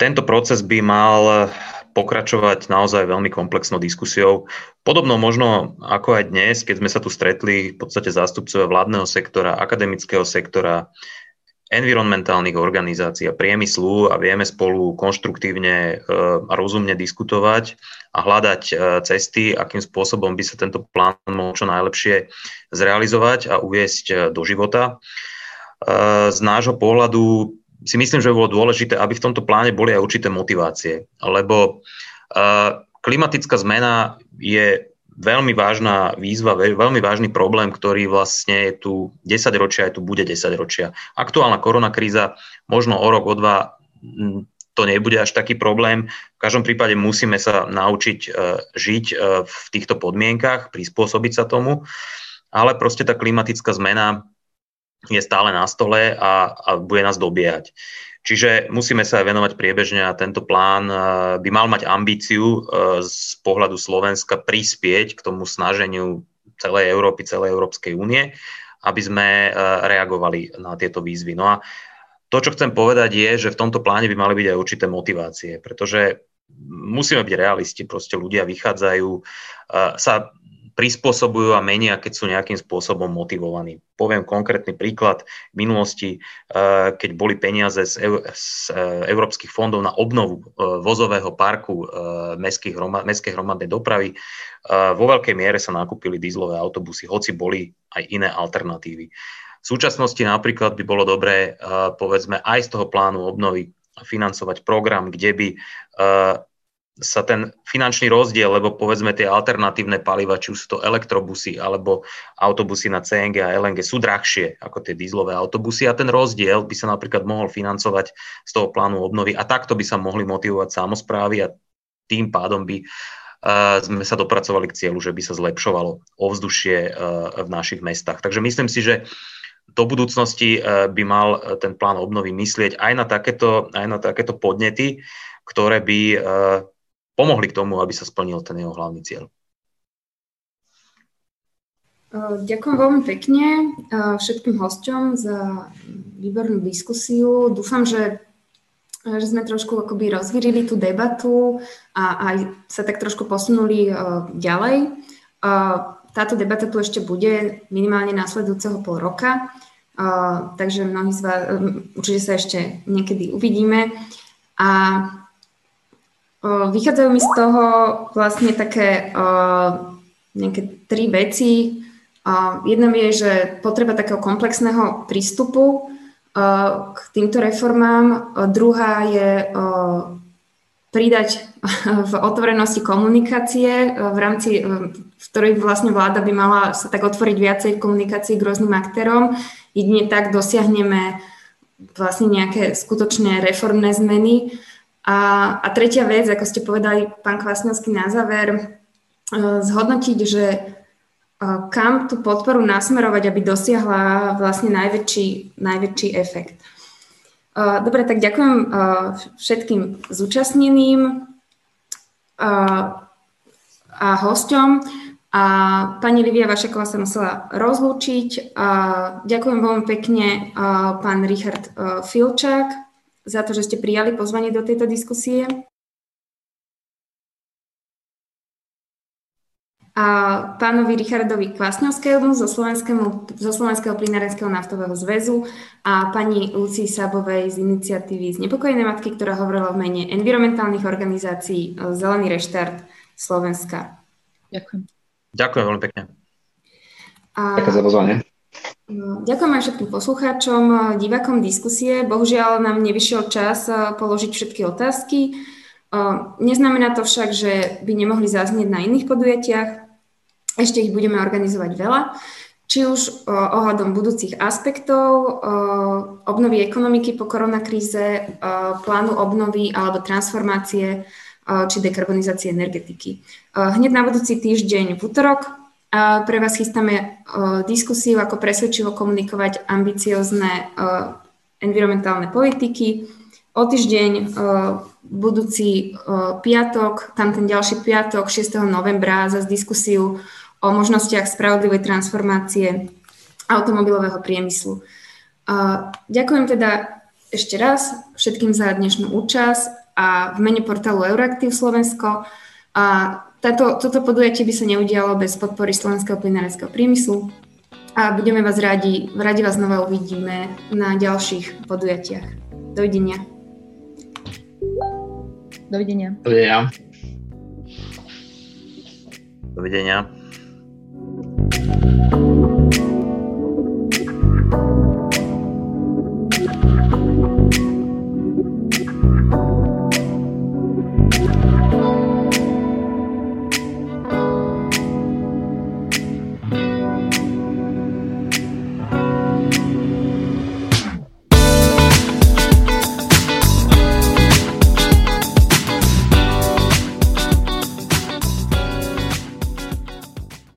Speaker 4: tento proces by mal pokračovať naozaj veľmi komplexnou diskusiou. Podobno možno ako aj dnes, keď sme sa tu stretli v podstate zástupcovia vládneho sektora, akademického sektora, environmentálnych organizácií a priemyslu a vieme spolu konštruktívne e, a rozumne diskutovať a hľadať e, cesty, akým spôsobom by sa tento plán mohol čo najlepšie zrealizovať a uviesť e, do života. Z nášho pohľadu si myslím, že by bolo dôležité, aby v tomto pláne boli aj určité motivácie, lebo klimatická zmena je veľmi vážna výzva, veľmi vážny problém, ktorý vlastne je tu 10 ročia, aj tu bude 10 ročia. Aktuálna koronakríza, možno o rok, o dva, to nebude až taký problém. V každom prípade musíme sa naučiť e, žiť e, v týchto podmienkach, prispôsobiť sa tomu, ale proste tá klimatická zmena je stále na stole a, a bude nás dobiehať. Čiže musíme sa venovať priebežne a tento plán eh, by mal mať ambíciu eh, z pohľadu Slovenska prispieť k tomu snaženiu celej Európy, celej Európskej únie, aby sme eh, reagovali na tieto výzvy. No a to, čo chcem povedať, je, že v tomto pláne by mali byť aj určité motivácie, pretože musíme byť realisti, proste ľudia vychádzajú, sa prispôsobujú a menia, keď sú nejakým spôsobom motivovaní. Poviem konkrétny príklad. V minulosti, eh, keď boli peniaze z, z eh, európskych fondov na obnovu eh, vozového parku mestskej hromadnej dopravy, vo veľkej miere sa nakúpili dízlové autobusy, hoci boli aj iné alternatívy. V súčasnosti napríklad by bolo dobré, povedzme, aj z toho plánu obnovy financovať program, kde by sa ten finančný rozdiel, lebo povedzme tie alternatívne paliva, či už sú to elektrobusy alebo autobusy na CNG a LNG sú drahšie ako tie dízlové autobusy a ten rozdiel by sa napríklad mohol financovať z toho plánu obnovy a takto by sa mohli motivovať samozprávy a tým pádom by uh, sme sa dopracovali k cieľu, že by sa zlepšovalo ovzdušie uh, v našich mestách. Takže myslím si, že do budúcnosti uh, by mal ten plán obnovy myslieť aj na takéto, aj na takéto podnety, ktoré by pomohli k tomu, aby sa splnil ten jeho hlavný cieľ.
Speaker 2: Ďakujem veľmi pekne všetkým hosťom za výbornú diskusiu. Dúfam, že, že sme trošku akoby rozvírili tú debatu a aj sa tak trošku posunuli ďalej. Táto debata tu ešte bude minimálne následujúceho pol roka, takže mnohí z vás určite sa ešte niekedy uvidíme. A Vychádzajú mi z toho vlastne také nejaké tri veci, Jedna je, že potreba takého komplexného prístupu k týmto reformám. Druhá je pridať v otvorenosti komunikácie, v rámci, v ktorej vlastne vláda by mala sa tak otvoriť viacej v komunikácii k rôznym aktérom. Jedine tak dosiahneme vlastne nejaké skutočné reformné zmeny. A, a tretia vec, ako ste povedali, pán Kvasňovský na záver, zhodnotiť, že kam tú podporu nasmerovať, aby dosiahla vlastne najväčší, najväčší efekt. Dobre, tak ďakujem všetkým zúčastneným a hosťom. A pani Livia Vašeková sa musela rozlúčiť. Ďakujem veľmi pekne pán Richard Filčák za to, že ste prijali pozvanie do tejto diskusie. a pánovi Richardovi Kvasňovskému zo, zo Slovenského plinárenského naftového zväzu a pani Lucii Sabovej z iniciatívy Znepokojené matky, ktorá hovorila v mene environmentálnych organizácií e, Zelený reštart Slovenska.
Speaker 6: Ďakujem.
Speaker 4: Ďakujem veľmi pekne.
Speaker 5: A... Ďakujem za pozvanie.
Speaker 2: Ďakujem aj všetkým poslucháčom, e, divákom diskusie. Bohužiaľ nám nevyšiel čas e, položiť všetky otázky. Neznamená to však, že by nemohli zaznieť na iných podujatiach. Ešte ich budeme organizovať veľa, či už ohľadom budúcich aspektov obnovy ekonomiky po koronakríze, plánu obnovy alebo transformácie či dekarbonizácie energetiky. Hneď na budúci týždeň v útorok pre vás chystáme diskusiu, ako presvedčivo komunikovať ambiciozne environmentálne politiky. O týždeň budúci piatok, tam ten ďalší piatok, 6. novembra, zase diskusiu o možnostiach spravodlivej transformácie automobilového priemyslu. Ďakujem teda ešte raz všetkým za dnešnú účasť a v mene portálu Euraktiv Slovensko. A táto, toto podujatie by sa neudialo bez podpory slovenského plynárenského priemyslu a budeme vás radi, radi vás znova uvidíme na ďalších podujatiach. Dovidenia.
Speaker 6: Dovidenia.
Speaker 5: Dovidenia.
Speaker 4: Dovidenia. thank you